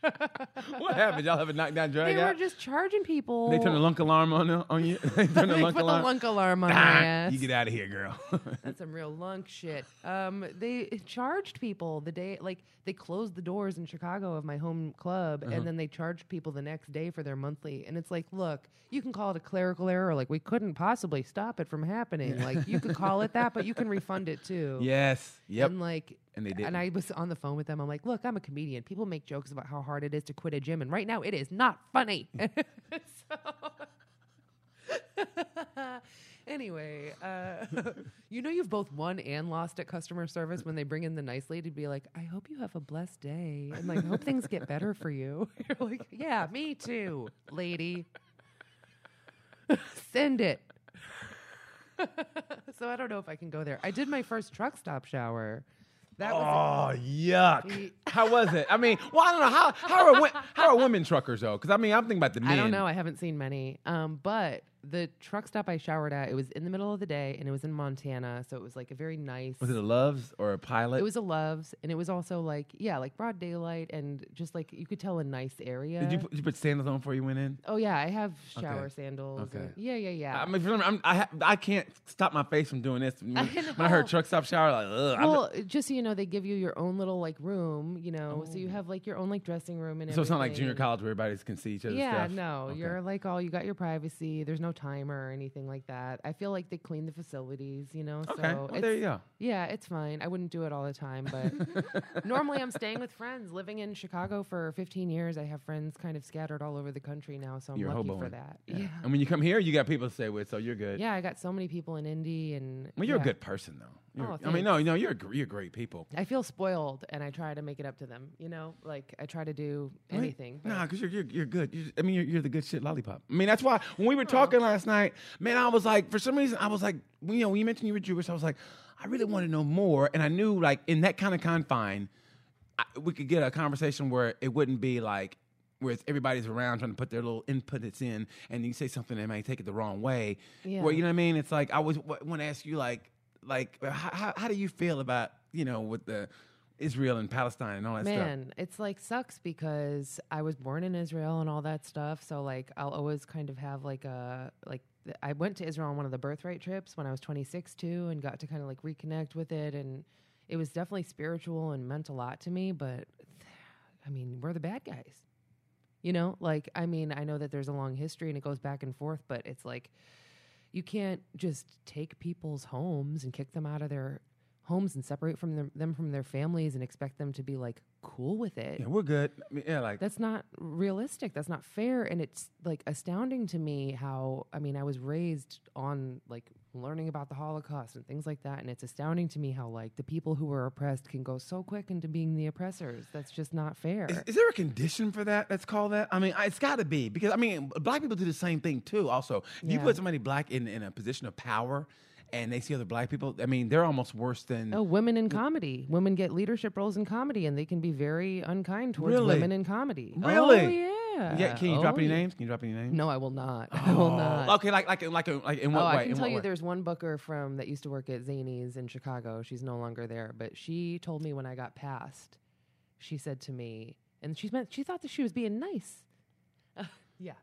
what happened? Y'all have a knockdown drag
they were
out?
just charging people.
They turn the lunk alarm on the- on you. they turn the
They
lunk
put
alarm.
the lunk alarm on my ass.
You get out of here, girl.
That's some real lunk shit. Um, they charged people the day, like they closed the doors in Chicago of my home club,
Uh-huh.
and then they charged people the next day for their monthly. And it's like, look, you can call it a clerical error. Like we couldn't possibly stop it from happening. Like you could call it that, but you can refund it too.
yes. Yep.
And like,
And they didn't.
And I was on the phone with them. I'm like, look, I'm a comedian. People make jokes about how hard it is to quit a gym, and right now it is not funny. anyway, uh, you know you've both won and lost at customer service when they bring in the nice lady to be like, I hope you have a blessed day, and like, hope things get better for you. You're like, yeah, me too, lady. Send it. so I don't know if I can go there. I did my first truck stop shower. That was
Oh yuck!
He-
how was it? I mean, well, I don't know how how are how are women truckers though? Because I mean, I'm thinking about the men.
I don't know. I haven't seen many. Um, but the truck stop I showered at, it was in the middle of the day and it was in Montana. So it was like a very nice.
Was it a Loves or a Pilot?
It was a Love's and it was also like, yeah, like broad daylight and just like you could tell a nice area.
Did you put, did you put sandals on before you went in?
oh, yeah. I have
Okay.
shower sandals.
Okay.
and- yeah, yeah, yeah.
I mean, some- I'm, I ha- I can't stop my face from doing this. When I,
know.
heard truck stop shower, like, ugh. I'm-
well, just so you know, they give you your own little like room, you know, so you oh. have like your own like dressing room and
so it's not like junior college where everybody can see each other's
Yeah,
stuff.
no,
Okay.
you're like all you got your privacy. There's no no timer or anything like that. I feel like they clean the facilities, you know.
Okay,
So
well,
it's,
there you go.
yeah, it's fine. I wouldn't do it all the time, but normally I'm staying with friends. Living in Chicago for 15 years, I have friends kind of scattered all over the country now, so I'm
You're
lucky
hoboing.
for that. Yeah.
And when you come here, you got people to stay with, so you're good.
Yeah, I got so many people in Indy, and
Well, you're
yeah.
a good person, though.
Oh,
I mean, no, no, you're you're great people.
I feel spoiled, and I try to make it up to them. You know, like I try to do anything. but-
Nah, because you're, you're you're good. You're, I mean, you're, you're the good shit lollipop. I mean, that's why when we were talking last night, man, I was like, for some reason, I was like, you know, when you mentioned you were Jewish, I was like, I really want to know more, and I knew like in that kind of confine, I, we could get a conversation where it wouldn't be like. Where it's- everybody's around trying to put their little inputs in, and you say something they may take it the wrong way.
Yeah.
Well, you know what I mean? It's like I always want to ask you, like, like uh, how, how, how do you feel about you know with the Israel and Palestine and all that stuff?
Man, it's like sucks because I was born in Israel and all that stuff. So like I'll always kind of have like a like th- I went to Israel on one of the birthright trips when I was 26 too and got to kind of like reconnect with it and it was definitely spiritual and meant a lot to me, but I mean, we're the bad guys. You know, like I mean, I know that there's a long history and it goes back and forth, but it's like you can't just take people's homes and kick them out of their homes and separate from them, them from their families and expect them to be like cool with it.
Yeah, we're good. I mean, yeah, like
That's not realistic. That's not fair. And it's like astounding to me how, I mean, I was raised on like learning about the Holocaust and things like that. And it's astounding to me how like the people who were oppressed can go so quick into being the oppressors. That's just not fair.
Is, is there a condition for that? That's called that. I mean, it's got to be because I mean, black people do the same thing too. Also, if you put somebody black in in a position of power, and they see other black people, I mean, they're almost worse than.
Oh, women in mm. comedy. Women get leadership roles in comedy, and they can be very unkind towards
Really?
women in comedy.
Really?
Oh, yeah.
Yeah, can you drop
Oh,
any names? Can you drop any names?
No, I will not. I will not.
Okay, like like like like in what
oh,
way?
I can
in
tell you
way?
there's one booker from that used to work at Zanies in Chicago. She's no longer there, but she told me when I got passed, she said to me, and she meant she thought that she was being nice. yeah.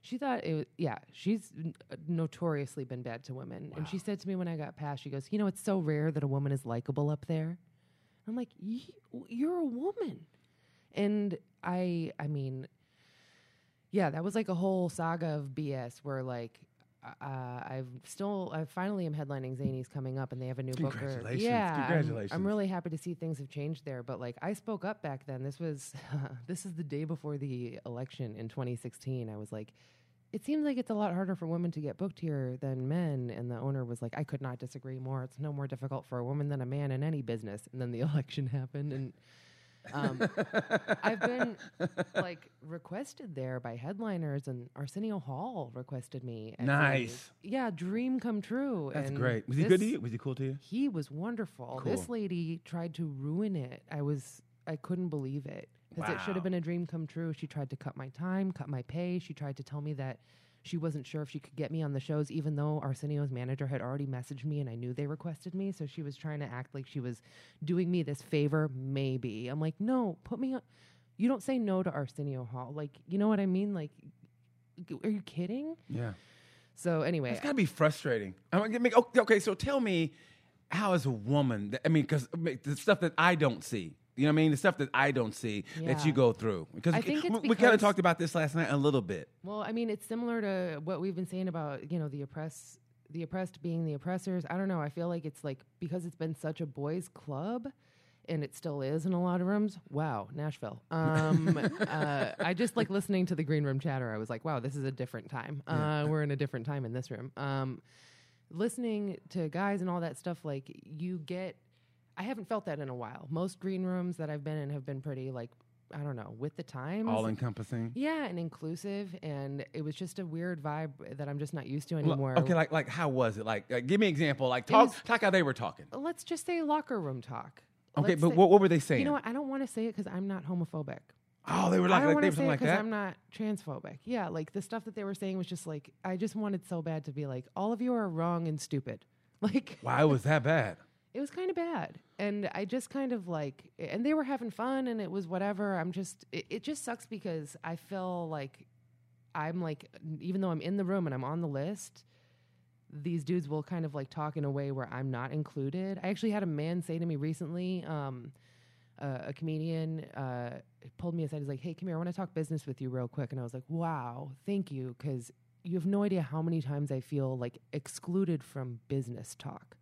She thought it was, yeah, she's n- uh, notoriously been bad to women. And she said to me when I got passed, she goes, You know, it's so rare that a woman is likable up there. I'm like, "Ye- You're a woman. And I, I mean, yeah, that was like a whole saga of BS where like uh, I've still I finally am headlining Zanies coming up and they have a new booker.
Congratulations.
Yeah, I'm-
Congratulations.
I'm, really happy to see things have changed there. But like I spoke up back then. This was this is the day before the election in 2016. I was like. It seems like it's a lot harder for women to get booked here than men. And the owner was like, I could not disagree more. It's no more difficult for a woman than a man in any business. And then the election happened. And um, I've been like requested there by headliners, and Arsenio Hall requested me. at
Nice.
Yeah, dream come true.
That's
and
great. Was he good to
this-
you? Was he cool to you?
He was wonderful. This
Cool.
lady tried to ruin it. I was, I couldn't believe it because it should
Wow.
have been a dream come true. She tried to cut my time, cut my pay. She tried to tell me that. She wasn't sure if she could get me on the shows, even though Arsenio's manager had already messaged me and I knew they requested me. So she was trying to act like she was doing me this favor, maybe. I'm like, no, put me on. You don't say no to Arsenio Hall. Like, you know what I mean? Like, are you kidding?
Yeah.
So anyway,
It's got to be frustrating. I'm mean, make- okay, okay, so tell me, how is a woman? I mean, because the stuff that I don't see. You know what I mean? The stuff that I don't see that you go through. Because
I think
we, we kind of talked about this last night a little bit.
Well, I mean, it's similar to what we've been saying about you know the oppress the oppressed being the oppressors. I don't know. I feel like it's like because it's been such a boys' club, and it still is in a lot of rooms. Wow, Nashville. Um, uh, I just like listening to the green room chatter. I was like, wow, this is a different time. Uh, we're in a different time in this room. Um, listening to guys and all that stuff, like you get. I haven't felt that in a while. Most green rooms that I've been in have been pretty like I don't know with the times.
All encompassing.
Yeah, and inclusive, and it was just a weird vibe that I'm just not used to anymore.
Okay, like like how was it? Like, uh, give me an example. Like talk
was-
talk how they were talking.
Let's just say locker room talk.
Okay,
Let's
but
say-
what, what were they saying?
You know what? I don't want to say it because I'm not homophobic.
Oh, they were
I
like,
don't
like
want
they
to
were
say
like
because
that.
I'm not transphobic. Yeah, like the stuff that they were saying was just like I just wanted so bad to be like, all of you are wrong and stupid. Like
Why was that bad?
It was kind of bad, and I just kind of like, and they were having fun, and it was whatever. I'm just, it, it just sucks because I feel like I'm like, even though I'm in the room and I'm on the list, these dudes will kind of like talk in a way where I'm not included. I actually had a man say to me recently, um, uh, a comedian uh, pulled me aside. He's like, "Hey, come here. I want to talk business with you real quick." And I was like, "Wow, thank you," because you have no idea how many times I feel like excluded from business talk.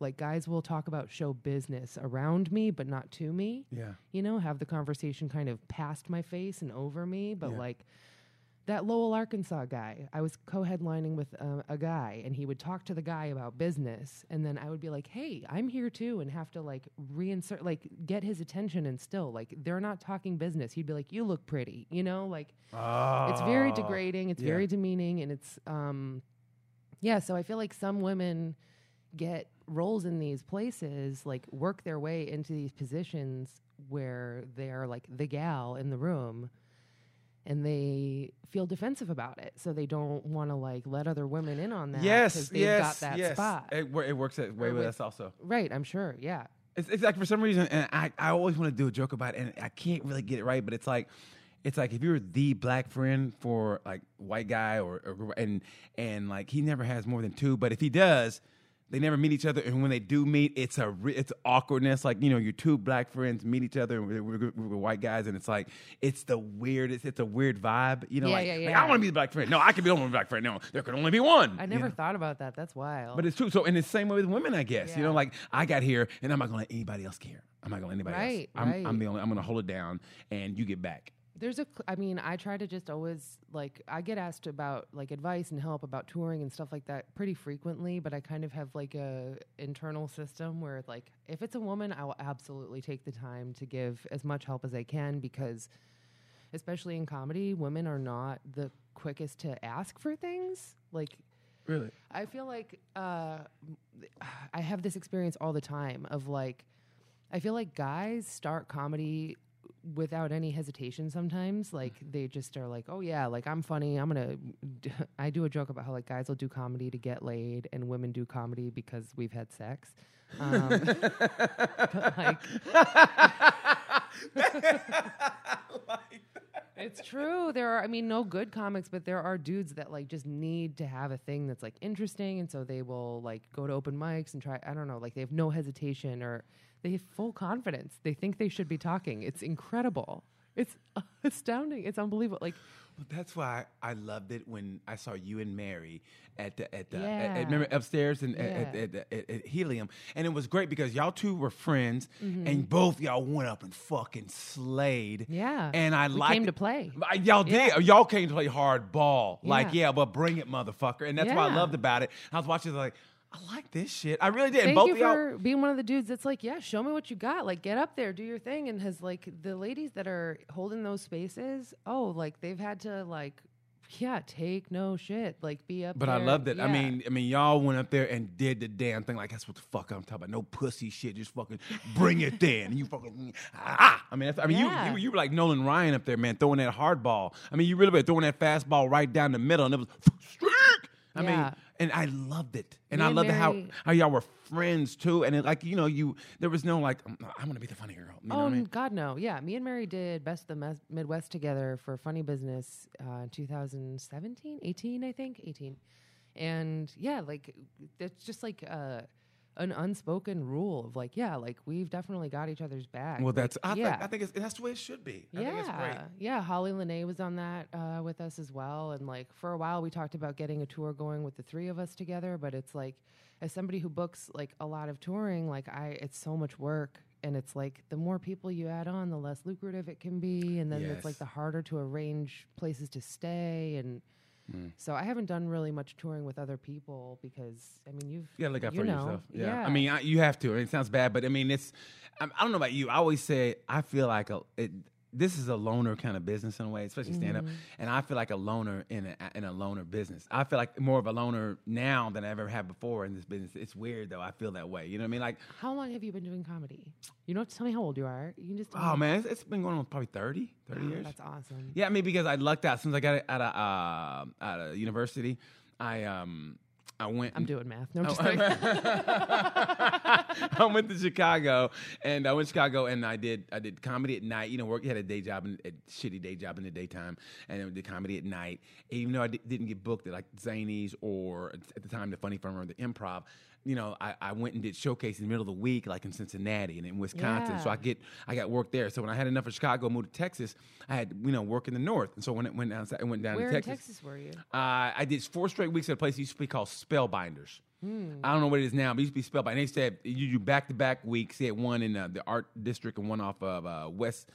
Like guys will talk about show business around me, but not to me.
Yeah.
You know, have the conversation kind of past my face and over me, but
Yeah.
like that Lowell, Arkansas guy, I was co-headlining with uh, a guy, and he would talk to the guy about business, and then I would be like, "Hey, I'm here too," and have to like reinsert, like get his attention, and still like they're not talking business. He'd be like, "You look pretty," you know, like it's very
Oh,
degrading, it's
yeah.
very demeaning, and it's um, yeah. So I feel like some women get roles in these places, like work their way into these positions where they are like the gal in the room and they feel defensive about it. So they don't want to like let other women in on that.
Yes,
they've
yes,
got that
yes.
spot.
It, it works that way with
with-
us also.
right, I'm sure. Yeah.
It's, it's like for some reason, and I, I always want to do a joke about it, and I can't really get it right. But it's like, it's like if you're the black friend for like white guy or, or and and like he never has more than two, but if he does, they never meet each other, and when they do meet, it's a re- it's awkwardness. Like you know, your two black friends meet each other, and we're, we're, we're white guys, and it's like it's the weirdest. It's a weird vibe, you know.
Yeah,
like,
yeah,
like. I want to be the black friend. No, I can be the only black friend. No, there can only be one.
I
you
never
know?
thought about that. That's wild.
But it's true. So, in the same way with women, I guess. You know, like I got here, and I'm not gonna let anybody else care. I'm not gonna let anybody
Right,
else. I'm, I'm the only. I'm gonna hold it down, and you get back.
There's a, I mean, I try to just always like, I get asked about like advice and help about touring and stuff like that pretty frequently, but I kind of have like a internal system where like, if it's a woman, I will absolutely take the time to give as much help as I can because, especially in comedy, women are not the quickest to ask for things. Like,
Really?
I feel like uh, I have this experience all the time of like, I feel like guys start comedy without any hesitation sometimes like they just are like oh yeah like i'm funny i'm gonna i do a joke about how like guys will do comedy to get laid and women do comedy because we've had sex. Um, but, like it's true there are i mean no good comics but there are dudes that like just need to have a thing that's like interesting and so they will like go to open mics and try i don't know like they have no hesitation or they have full confidence they think they should be talking it's incredible it's astounding it's unbelievable like
Well, that's why I loved it when I saw you and Mary at the at the at-
Yeah.
at- remember upstairs and at,
Yeah.
at, at, at, at Helium, and it was great because y'all two were friends,
Mm-hmm.
and both y'all went up and fucking slayed.
Yeah.
and I
We
liked
came
it.
to play.
Y'all did. Y'all came to play hard ball. Like,
Yeah.
yeah, but bring it, motherfucker. And that's what I loved about it. I was watching, like, I like this shit. I really did.
Thank
both
you
of y'all.
for being one of the dudes that's like, yeah, show me what you got. Like, get up there, do your thing. And has like the ladies that are holding those spaces, oh, like they've had to like, yeah, take no shit, like be up.
But I loved it. I mean, I mean, y'all went up there and did the damn thing. Like that's what the fuck I'm talking about. No pussy shit. Just fucking bring it then. You fucking ah. I mean, that's, I mean,
Yeah.
you, you you were like Nolan Ryan up there, man, throwing that hard ball. I mean, you really were throwing that fastball right down the middle, and it was I mean, and I loved it, and
Me
I
and
loved how
Mary-
how y'all were friends too, and it, like you know, you there was no like I'm, I'm gonna be the funny girl. You know
oh
what I mean?
God, no. Yeah, me and Mary did Best of the Midwest together for Funny Business, uh, 2017, 18, I think, 18. And yeah, like it's just like uh, an unspoken rule of like, yeah, like we've definitely got each other's back.
Well,
Like,
that's I
yeah.
think I think it's, that's the way it should be. I
yeah,
think it's great.
yeah. Holly Lene was on that uh, with us as well, and like for a while we talked about getting a tour going with the three of us together. But it's like, as somebody who books like a lot of touring, like I, it's so much work, and it's like the more people you add on, the less lucrative it can be, and then it's like the harder to arrange places to stay, and
Mm.
so I haven't done really much touring with other people because I mean you've
You gotta look out
you
for
know,
yourself. Yeah.
yeah.
I mean, I, you have to. I mean, it sounds bad, but I mean, it's. I, I don't know about you. I always say I feel like a. It, this is a loner kind of business in a way, especially stand up.
Mm-hmm.
And I feel like a loner in a in a loner business. I feel like more of a loner now than I ever had before in this business. It's weird though. I feel that way. You know what I mean? Like,
How long have you been doing comedy? You don't have to tell me how old you are. You can just tell
oh
me.
man, it's, it's been going on probably 30, 30 years.
That's awesome.
Yeah, I mean because I lucked out since I got out of uh, out of university. I um I went.
I'm doing math. No, I'm
Oh,
just kidding.
I went to Chicago, and I went to Chicago, and I did I did comedy at night. You know, work had a day job, and a shitty day job in the daytime, and then did comedy at night. Even though I didn't get booked at like Zanies or at the time the Funny Firm or the Improv, you know, I, I went and did showcase in the middle of the week, like in Cincinnati and in Wisconsin. So I get I got work there. So when I had enough of Chicago, moved to Texas, I had you know work in the north. And so when it went down, I went down
Where
to
in
Texas.
Texas were you?
Uh, I did four straight weeks at a place that used to be called Spellbinders.
Hmm.
I don't know what it is now, but it used to be Spellbinders. They said you do back to back weeks. They had one in uh, the art district and one off of uh, West.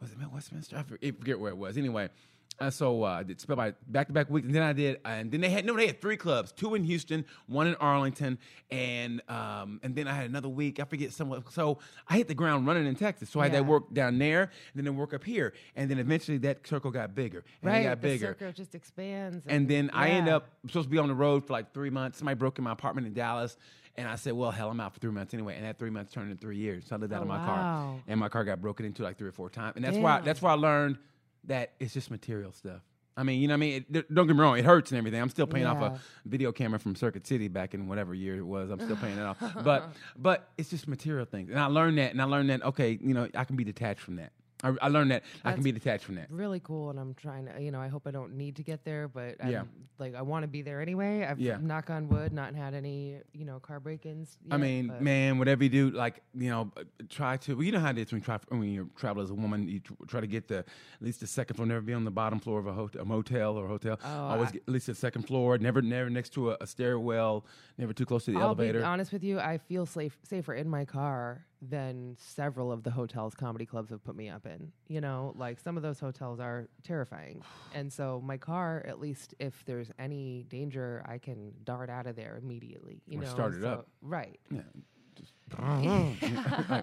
Was it Westminster? I forget where it was. Anyway, uh, so uh, I did Spellbinder back to back weeks, and then I did, uh, and then they had no, they had three clubs, two in Houston, one in Arlington, and um, and then I had another week. I forget somewhere. So I hit the ground running in Texas. So I had that work down there, and then the work up here, and then eventually that circle got bigger, and
right,
it got
the
bigger.
circle just expands.
And then I end up supposed to be on the road for like three months. Somebody broke in my apartment in Dallas. And I said, well, hell, I'm out for three months anyway. And that three months turned into three years. So I lived out
Oh,
of my
wow.
car. And my car got broken into like three or four times. And that's why
Damn.
that's why I learned that it's just material stuff. I mean, you know what I mean? It, don't get me wrong, it hurts and everything. I'm still paying off a video camera from Circuit City back in whatever year it was. I'm still paying it off. But but it's just material things. And I learned that and I learned that, okay, you know, I can be detached from that. I, I learned that I can be detached from that.
really cool and i'm trying to you know i hope i don't need to get there but I'm,
Yeah.
like i want to be there anyway i've
Yeah.
knock on wood not had any you know car break-ins
I mean,
but-
man, whatever you do, like you know, try to. Well, you know how it is when you try when you travel as a woman. You try to get the at least the second floor. Never be on the bottom floor of a, hotel, a motel or a hotel.
Oh,
Always
I-
get at least the second floor. Never, never next to a, a stairwell. Never too close to the
I'll
elevator.
be honest with you. I feel safe, safer in my car than several of the hotels comedy clubs have put me up in. You know, like some of those hotels are terrifying, and so my car, at least if there's any danger, I can dart out of there immediately. You
Or
know,
start it
so-
up.
right?
yeah.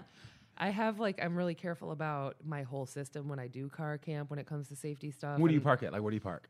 I have like I'm really careful about my whole system when I do car camp when it comes to safety stuff.
Where do you park at? Like where do you park?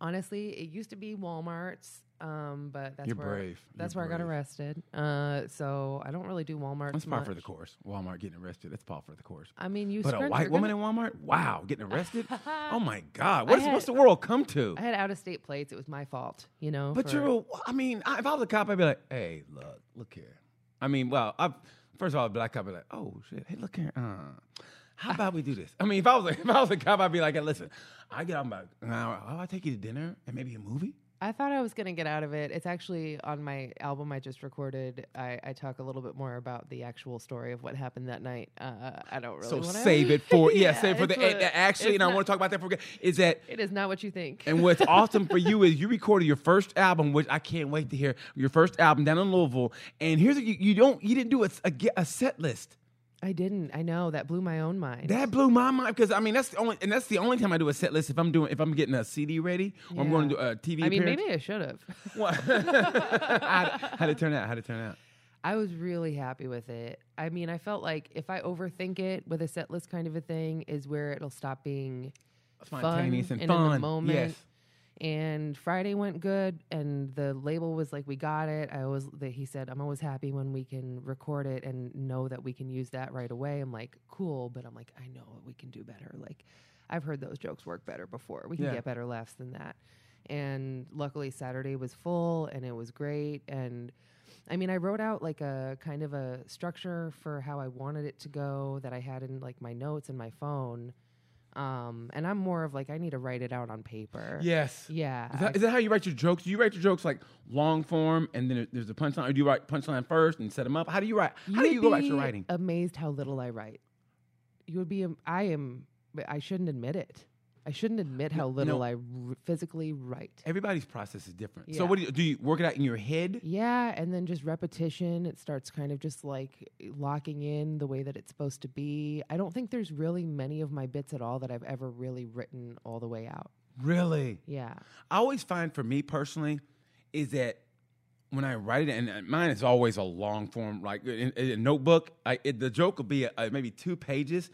Honestly, it used to be Walmart's, um, but that's
You're
where
brave.
that's
You're
where I got
brave.
arrested. Uh, so I don't really do Walmart.
That's par for the course. Walmart getting arrested. That's par for the course.
I mean, you.
But a
scrunch-
white
you're
woman in Walmart? Wow, getting arrested? oh my God!
I
What's,
had-
what's the world come to?
I had out of state plates. It was my fault, you know.
But
for-
you're, a, I mean, I, if I was a cop, I'd be like, hey, look, look here. I mean, well, I, first of all, a black cop would be like, oh shit, hey, look here. Uh, how about we do this? I mean, if I was a, if I was a cop, I'd be like, hey, listen, I get out about an hour. Oh, I take you to dinner and maybe a movie.
I thought I was gonna get out of it. It's actually on my album I just recorded. I, I talk a little bit more about the actual story of what happened that night. Uh, I don't really
so
to
save it for yeah, save it for the and actually, and I want to talk about that for is that.
It is not what you think.
And what's awesome for you is you recorded your first album, which I can't wait to hear. Your first album down in Louisville, and here's you, you don't you didn't do a, a, a set list.
I didn't. I know that blew my own mind.
That blew my mind because I mean that's the only and that's the only time I do a set list if I'm doing if I'm getting a CD ready or I'm going to do a TV.
I mean,
appearance.
maybe I should have.
What? how how'd it turn out? How did it turn out?
I was really happy with it. I mean, I felt like if I overthink it with a set list kind of a thing, is where it'll stop being
Spontaneous
fun
and
in
fun.
the moment.
Yes.
And Friday went good, and the label was like, "We got it." I always, that he said, "I'm always happy when we can record it and know that we can use that right away." I'm like, "Cool," but I'm like, "I know we can do better." Like, I've heard those jokes work better before. We can
Yeah.
get better laughs than that. And luckily, Saturday was full, and it was great. And I mean, I wrote out like a kind of a structure for how I wanted it to go that I had in like my notes and my phone. Um, and I'm more of like I need to write it out on paper.
Yes.
Yeah.
Is that, is that how you write your jokes? Do you write your jokes like long form and then there's a punchline, or do you write punchline first and set them up? How do you write? How do
You'd
go about your writing?
Amazed how little I write. You would be. I am. I shouldn't admit it. I shouldn't admit how little
no.
I r- physically write.
Everybody's process is different. So what do you do? You work it out in your head?
Yeah, and then just repetition. It starts kind of just like locking in the way that it's supposed to be. I don't think there's really many of my bits at all that I've ever really written all the way out.
Really?
Yeah.
I always find for me personally is that when I write it, and mine is always a long form, like in, in a notebook. I, it, the joke will be uh maybe two pages,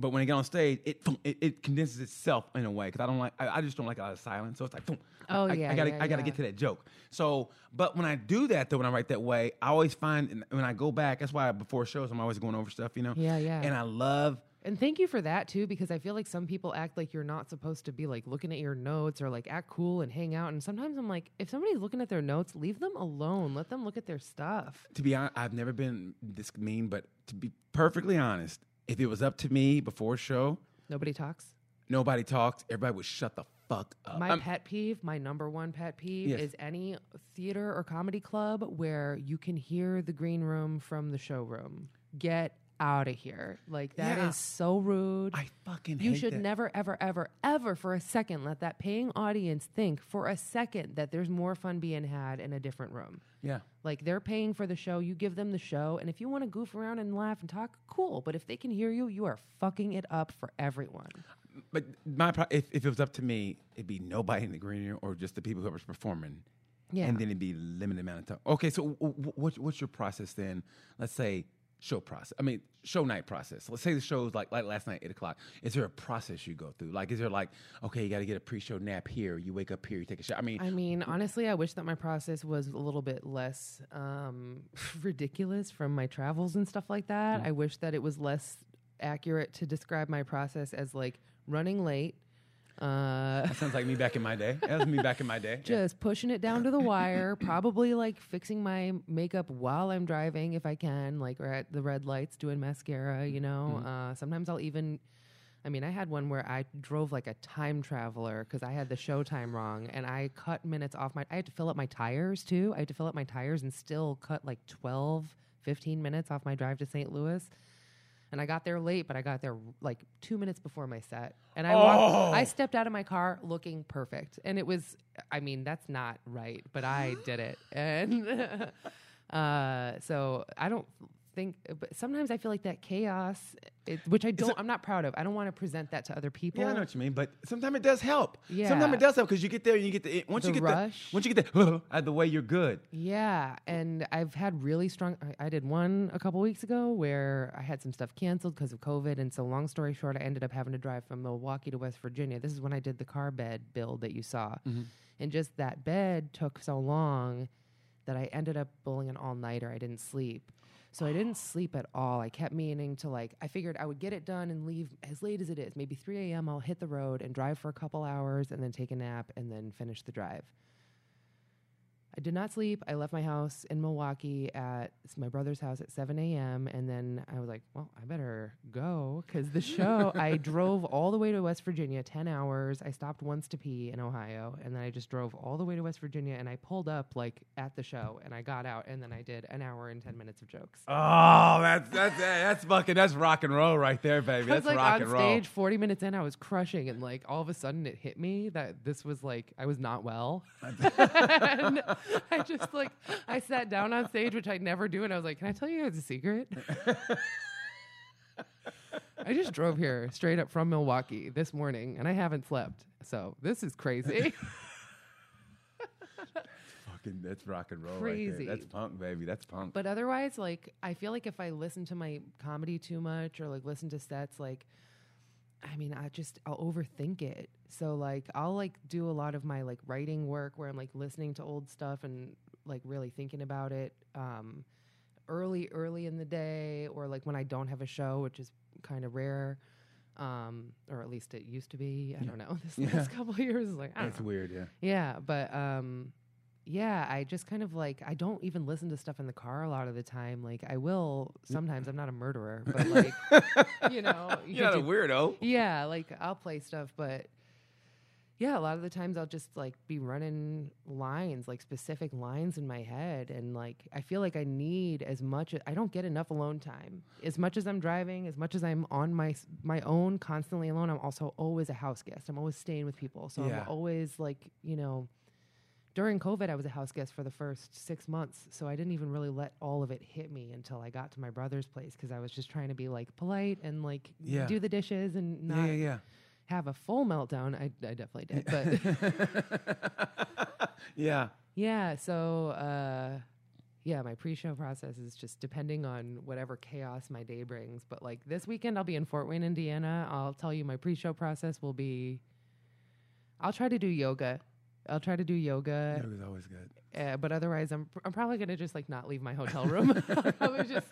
but when I get on stage, it it, it condenses itself in a way because I don't like. I, I just don't like a lot of silence. So it's like, boom.
Oh,
I,
yeah,
I gotta
yeah,
I gotta
yeah.
get to that joke. So, but when I do that though, when I write that way, I always find when I go back. That's why before shows, I'm always going over stuff, you know.
Yeah, yeah.
And I love.
And thank you for that too, because I feel like some people act like you're not supposed to be like looking at your notes or like act cool and hang out. And sometimes I'm like, if somebody's looking at their notes, leave them alone. Let them look at their stuff.
to be honest, I've never been this mean, but to be perfectly honest, if it was up to me before a show,
Nobody talks.
nobody talks. Everybody would shut the fuck up.
My
I'm-
pet peeve, my number one pet peeve,
Yes.
is any theater or comedy club where you can hear the green room from the showroom. Get out of here! Like that is
Yeah.
so rude.
I fucking
you should
that.
never, ever, ever, ever for a second let that paying audience think for a second that there's more fun being had in a different room.
Yeah.
Like they're paying for the show, you give them the show, and if you want to goof around and laugh and talk, cool. But if they can hear you, you are fucking it up for everyone.
But my pro- if, if it was up to me, it'd be nobody in the green room or just the people who are performing.
Yeah.
And then it'd be limited amount of time. Okay, so w- w- what's what's your process then? Let's say show process. I mean show night process. Let's say the show's like like last night eight o'clock. Is there a process you go through? Like is there like okay, you got to get a pre-show nap here. You wake up here. You take a shower. I mean,
I mean, honestly, I wish that my process was a little bit less um, ridiculous from my travels and stuff like that. I wish that it was less accurate to describe my process as like running late. Uh,
that sounds like me back in my day. That was me back in my day.
just pushing it down to the wire, probably like fixing my makeup while I'm driving if I can, like or at the red lights doing mascara, you know. Uh, sometimes I'll even, I mean, I had one where I drove like a time traveler because I had the show time wrong and I cut minutes off my, I had to fill up my tires too. I had to fill up my tires and still cut like 12, 15 minutes off my drive to St. Louis. And I got there late, but I got there like two minutes before my set. And I walked, I stepped out of my car looking perfect. And it was, I mean, that's not right, but I did it. And uh, so I don't think, uh, but sometimes I feel like that chaos, it, which I don't, I'm not proud of. I don't want to present that to other people.
Yeah, I know what you mean, but sometimes it does help.
Yeah.
Sometimes it does help because you get there and you get the once
The
you get
rush.
the once you get the out of the way, you're good.
Yeah, and I've had really strong. I, I did one a couple weeks ago where I had some stuff canceled because of COVID, and so long story short, I ended up having to drive from Milwaukee to West Virginia. This is when I did the car bed build that you saw, mm-hmm. and just that bed took so long that I ended up bowling an all nighter. I didn't sleep. So I didn't sleep at all. I kept meaning to like. I figured I would get it done and leave as late as it is, maybe 3 a.m. I'll hit the road and drive for a couple hours, and then take a nap, and then finish the drive. I did not sleep. I left my house in Milwaukee at my brother's house at 7 a.m. And then I was like, well, I better go because the show, I drove all the way to West Virginia, 10 hours. I stopped once to pee in Ohio. And then I just drove all the way to West Virginia and I pulled up like at the show and I got out and then I did an hour and 10 minutes of jokes.
Oh, that's that's that's fucking that's rock and roll right there, baby. That's
like
rock
on
and roll.
stage 40 minutes in, I was crushing, and like all of a sudden it hit me that this was like I was not well. and I just like I sat down on stage, which I never do, and I was like, Can I tell you guys a secret? I just drove here straight up from Milwaukee this morning and I haven't slept. So this is crazy.
Fucking that's rock and roll right
Crazy.
there. That's punk, baby. That's punk.
But otherwise, like I feel like if I listen to my comedy too much or like listen to sets, like I mean, I just I'll overthink it. So like I'll like do a lot of my like writing work where I'm like listening to old stuff and like really thinking about it um early early in the day or like when I don't have a show, which is kind of rare. Um, or at least it used to be. I don't know. This
Yeah.
last couple of years like I
That's
know.
weird, yeah.
Yeah, but um yeah, I just kind of like I don't even listen to stuff in the car a lot of the time. Like I will sometimes. I'm not a murderer, but like you know, you
You're not a weirdo.
yeah, like I'll play stuff, but yeah, a lot of the times I'll just like be running lines, like specific lines in my head, and like I feel like I need as much. I don't get enough alone time. As much as I'm driving, as much as I'm on my my own, constantly alone. I'm also always a house guest. I'm always staying with people, so
Yeah.
I'm always like you know. During COVID, I was a house guest for the first six months, so I didn't even really let all of it hit me until I got to my brother's place because I was just trying to be like polite and like
Yeah.
do the dishes and not
Yeah, yeah, yeah.
have a full meltdown. I, I definitely did, but
Yeah.
yeah. So uh, yeah, my pre-show process is just depending on whatever chaos my day brings. But like this weekend, I'll be in Fort Wayne, Indiana. I'll tell you, my pre-show process will be. I'll try to do yoga. I'll try to do yoga,
It was always good.
uh, but otherwise, I'm I'm probably gonna just like not leave my hotel room. I'll probably just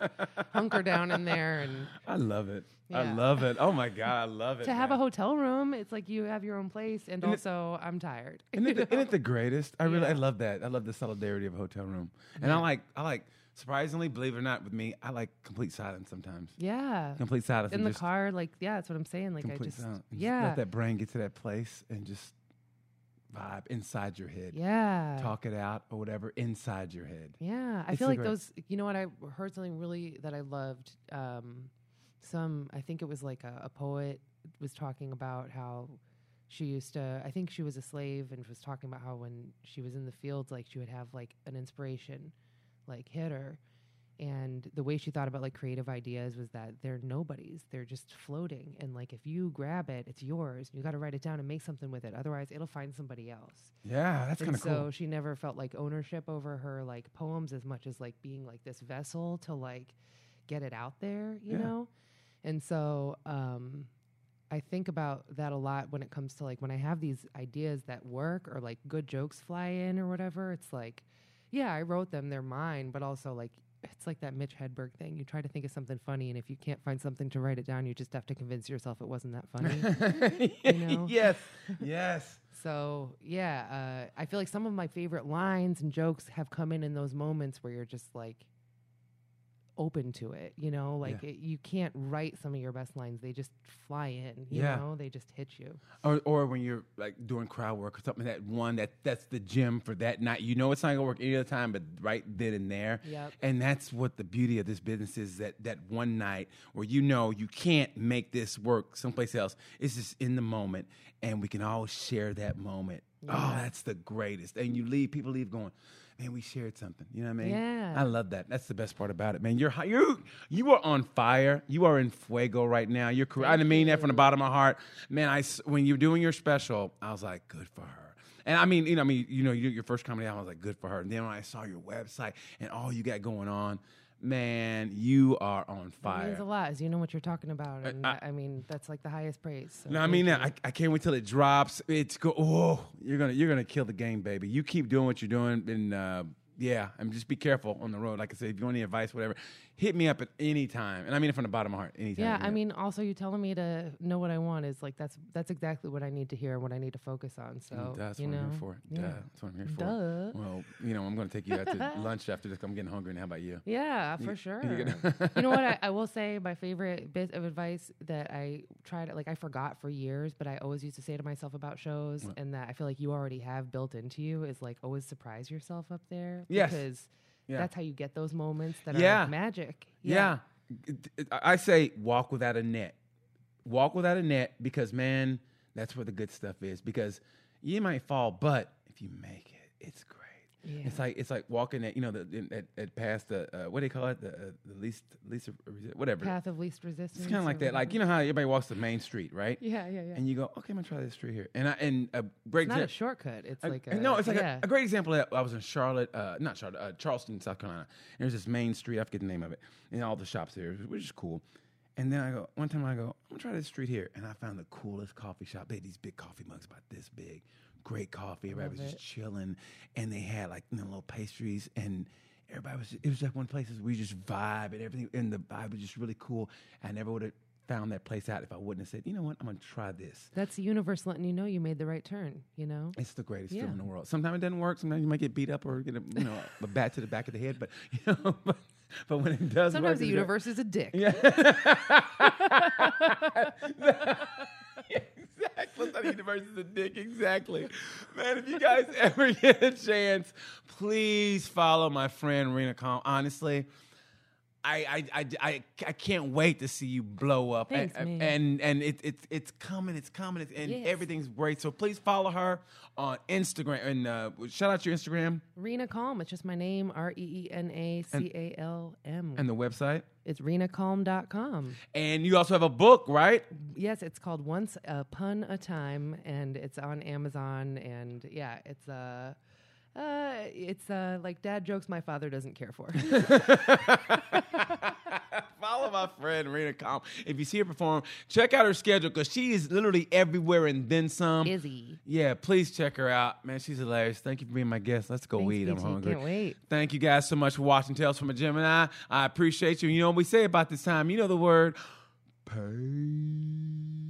hunker down in there and
I love it. I love it. Oh my god, I love it.
to have a hotel room, it's like you have your own place, and,
And it-
also I'm tired.
Isn't it, the, isn't it the greatest? I really, I love that. I love the solidarity of a hotel room, and I like, I like. Surprisingly, believe it or not, with me, I like complete silence sometimes.
yeah,
Complete silence
in the car, like yeah, that's what I'm saying. Like I just
silence. Just
yeah,
let that brain get to that place and just vibe inside your head.
Yeah.
Talk it out or whatever inside your head.
Yeah, I
It's
feel like
great-
those. You know what? I heard something really that I loved. Um, some, I think it was like a, a poet was talking about how she used to. I think she was a slave and was talking about how when she was in the fields, like she would have like an inspiration, like hit her, and the way she thought about like creative ideas was that they're nobodies. They're just floating, and like if you grab it, it's yours. You got to write it down and make something with it. Otherwise, it'll find somebody else.
Yeah, that's kind of
so
cool.
she never felt like ownership over her like poems as much as like being like this vessel to like get it out there, you
Yeah.
know? And so um I think about that a lot when it comes to like when I have these ideas that work or like good jokes fly in or whatever, it's like yeah, I wrote them, they're mine, but also like it's like that Mitch Hedberg thing. You try to think of something funny, and if you can't find something to write it down, you just have to convince yourself it wasn't that funny. you know?
yes, yes.
So yeah, uh, I feel like some of my favorite lines and jokes have come in in those moments where you're just like open to it. You know, like
Yeah.
it, you can't write some of your best lines; they just fly in. You
Yeah.
know, they just hit you.
Or, or when you're like doing crowd work or something that one that that's the gym for that night. You know it's not gonna work any other time, but right then and there.
Yep.
And that's what the beauty of this business is that that one night where you know you can't make this work someplace else. It's just in the moment, and we can all share that moment. Oh, that's the greatest. And you leave, people leave going. Man, we shared something. You know what I mean?
Yeah.
I love that. That's the best part about it, man. You're you you are on fire. You are in fuego right now. Your career. I mean that from the bottom of my heart, man. I when you're doing your special, I was like, good for her. And I mean, you know, I mean, you know, you, your first comedy album, I was like, good for her. And then when I saw your website and all you got going on, man, you are on fire.
It means a lot, as you know what you're talking about, and
I-
I, I mean that's like the highest praise. So
No, I mean
you.
I, I can't wait till it drops. It's go. Oh, you're gonna you're gonna kill the game, baby. You keep doing what you're doing, and uh, yeah, and just be careful on the road. Like I said, if you want any advice, whatever, hit me up at any time. And I mean it from the bottom of my heart, anytime.
Yeah, I mean, also you telling me to know what I want is like that's that's exactly what I need to hear and what I need to focus on. So
Mm, that's
you
what
know,
I'm here for.
yeah.
Duh, that's what I'm here for.
Duh.
Well, you know, I'm going to take you out to lunch after this. I'm getting hungry. And how about you?
Yeah, for sure.
you
You, know what? I, I will say my favorite bit of advice that I tried, like I forgot for years, but I always used to say to myself about shows, and that I feel like you already have built into you is like always surprise yourself up there.
Yes.
Because
Yeah.
that's how you get those moments that
Yeah.
are like magic.
Yeah. I I say walk without a net. Walk without a net because man, that's where the good stuff is. Because you might fall, but if you make it, it's great.
Yeah.
It's like it's like walking at you know the at, at past the uh, what do they call it the, uh, the least least resi- whatever.
Path of least resistance.
It's kind of like that. Like you know how everybody walks the main street, right?
Yeah, yeah, yeah.
And you go, okay, I'm gonna try this street here. And I and a great
it's not a shortcut. It's
a-
like a,
no, it's like
yeah.
a, a great example. That. I was in Charlotte, uh, not Charlotte, uh, Charleston, South Carolina. And there's this main street. I forget the name of it, and all the shops there, which is cool. And then I go one time. I go, I'm gonna try this street here, and I found the coolest coffee shop. They had these big coffee mugs about this big, great coffee. Everybody was just chilling, and they had like you know, little pastries and. Everybody was. It was like one place where we just vibe and everything, and the vibe was just really cool. I never would have found that place out if I wouldn't have said, you know what, I'm gonna try this.
That's the universe letting you know you made the right turn. You know.
It's the greatest
Yeah.
film in the world. Sometimes it doesn't work. Sometimes you might get beat up or get a you know a bat to the back of the head. But you know, but, but when it does, work,
Sometimes the
it's
universe is a dick.
Yeah. Sometimes the universe is a dick. Exactly. Man, if you guys ever get a chance, please follow my friend Reena Calm. Honestly. I, I, I, I, I can't wait to see you blow up.
Thanks,
and, and and it, it's it's coming, it's coming, it's, and
Yes.
everything's great. So please follow her on Instagram and uh, shout out your Instagram
Reena Calm. It's just my name, R E E N A C A L M.
and the website.
It's reenacalm.com.
And you also have a book, right?
Yes, it's called Once Upon a Time, and it's on Amazon. And yeah, it's uh, uh, it's uh, like dad jokes my father doesn't care for.
Follow my friend Reena Calm. If you see her perform, check out her schedule because she is literally everywhere and then some.
Izzy.
Yeah, please check her out. Man, she's hilarious. Thank you for being my guest. Let's go
Thanks,
weed. I'm hungry.
Can't wait.
Thank you guys so much for watching Tales from a Gemini. I appreciate you. You know what we say about this time? You know the word. Peace.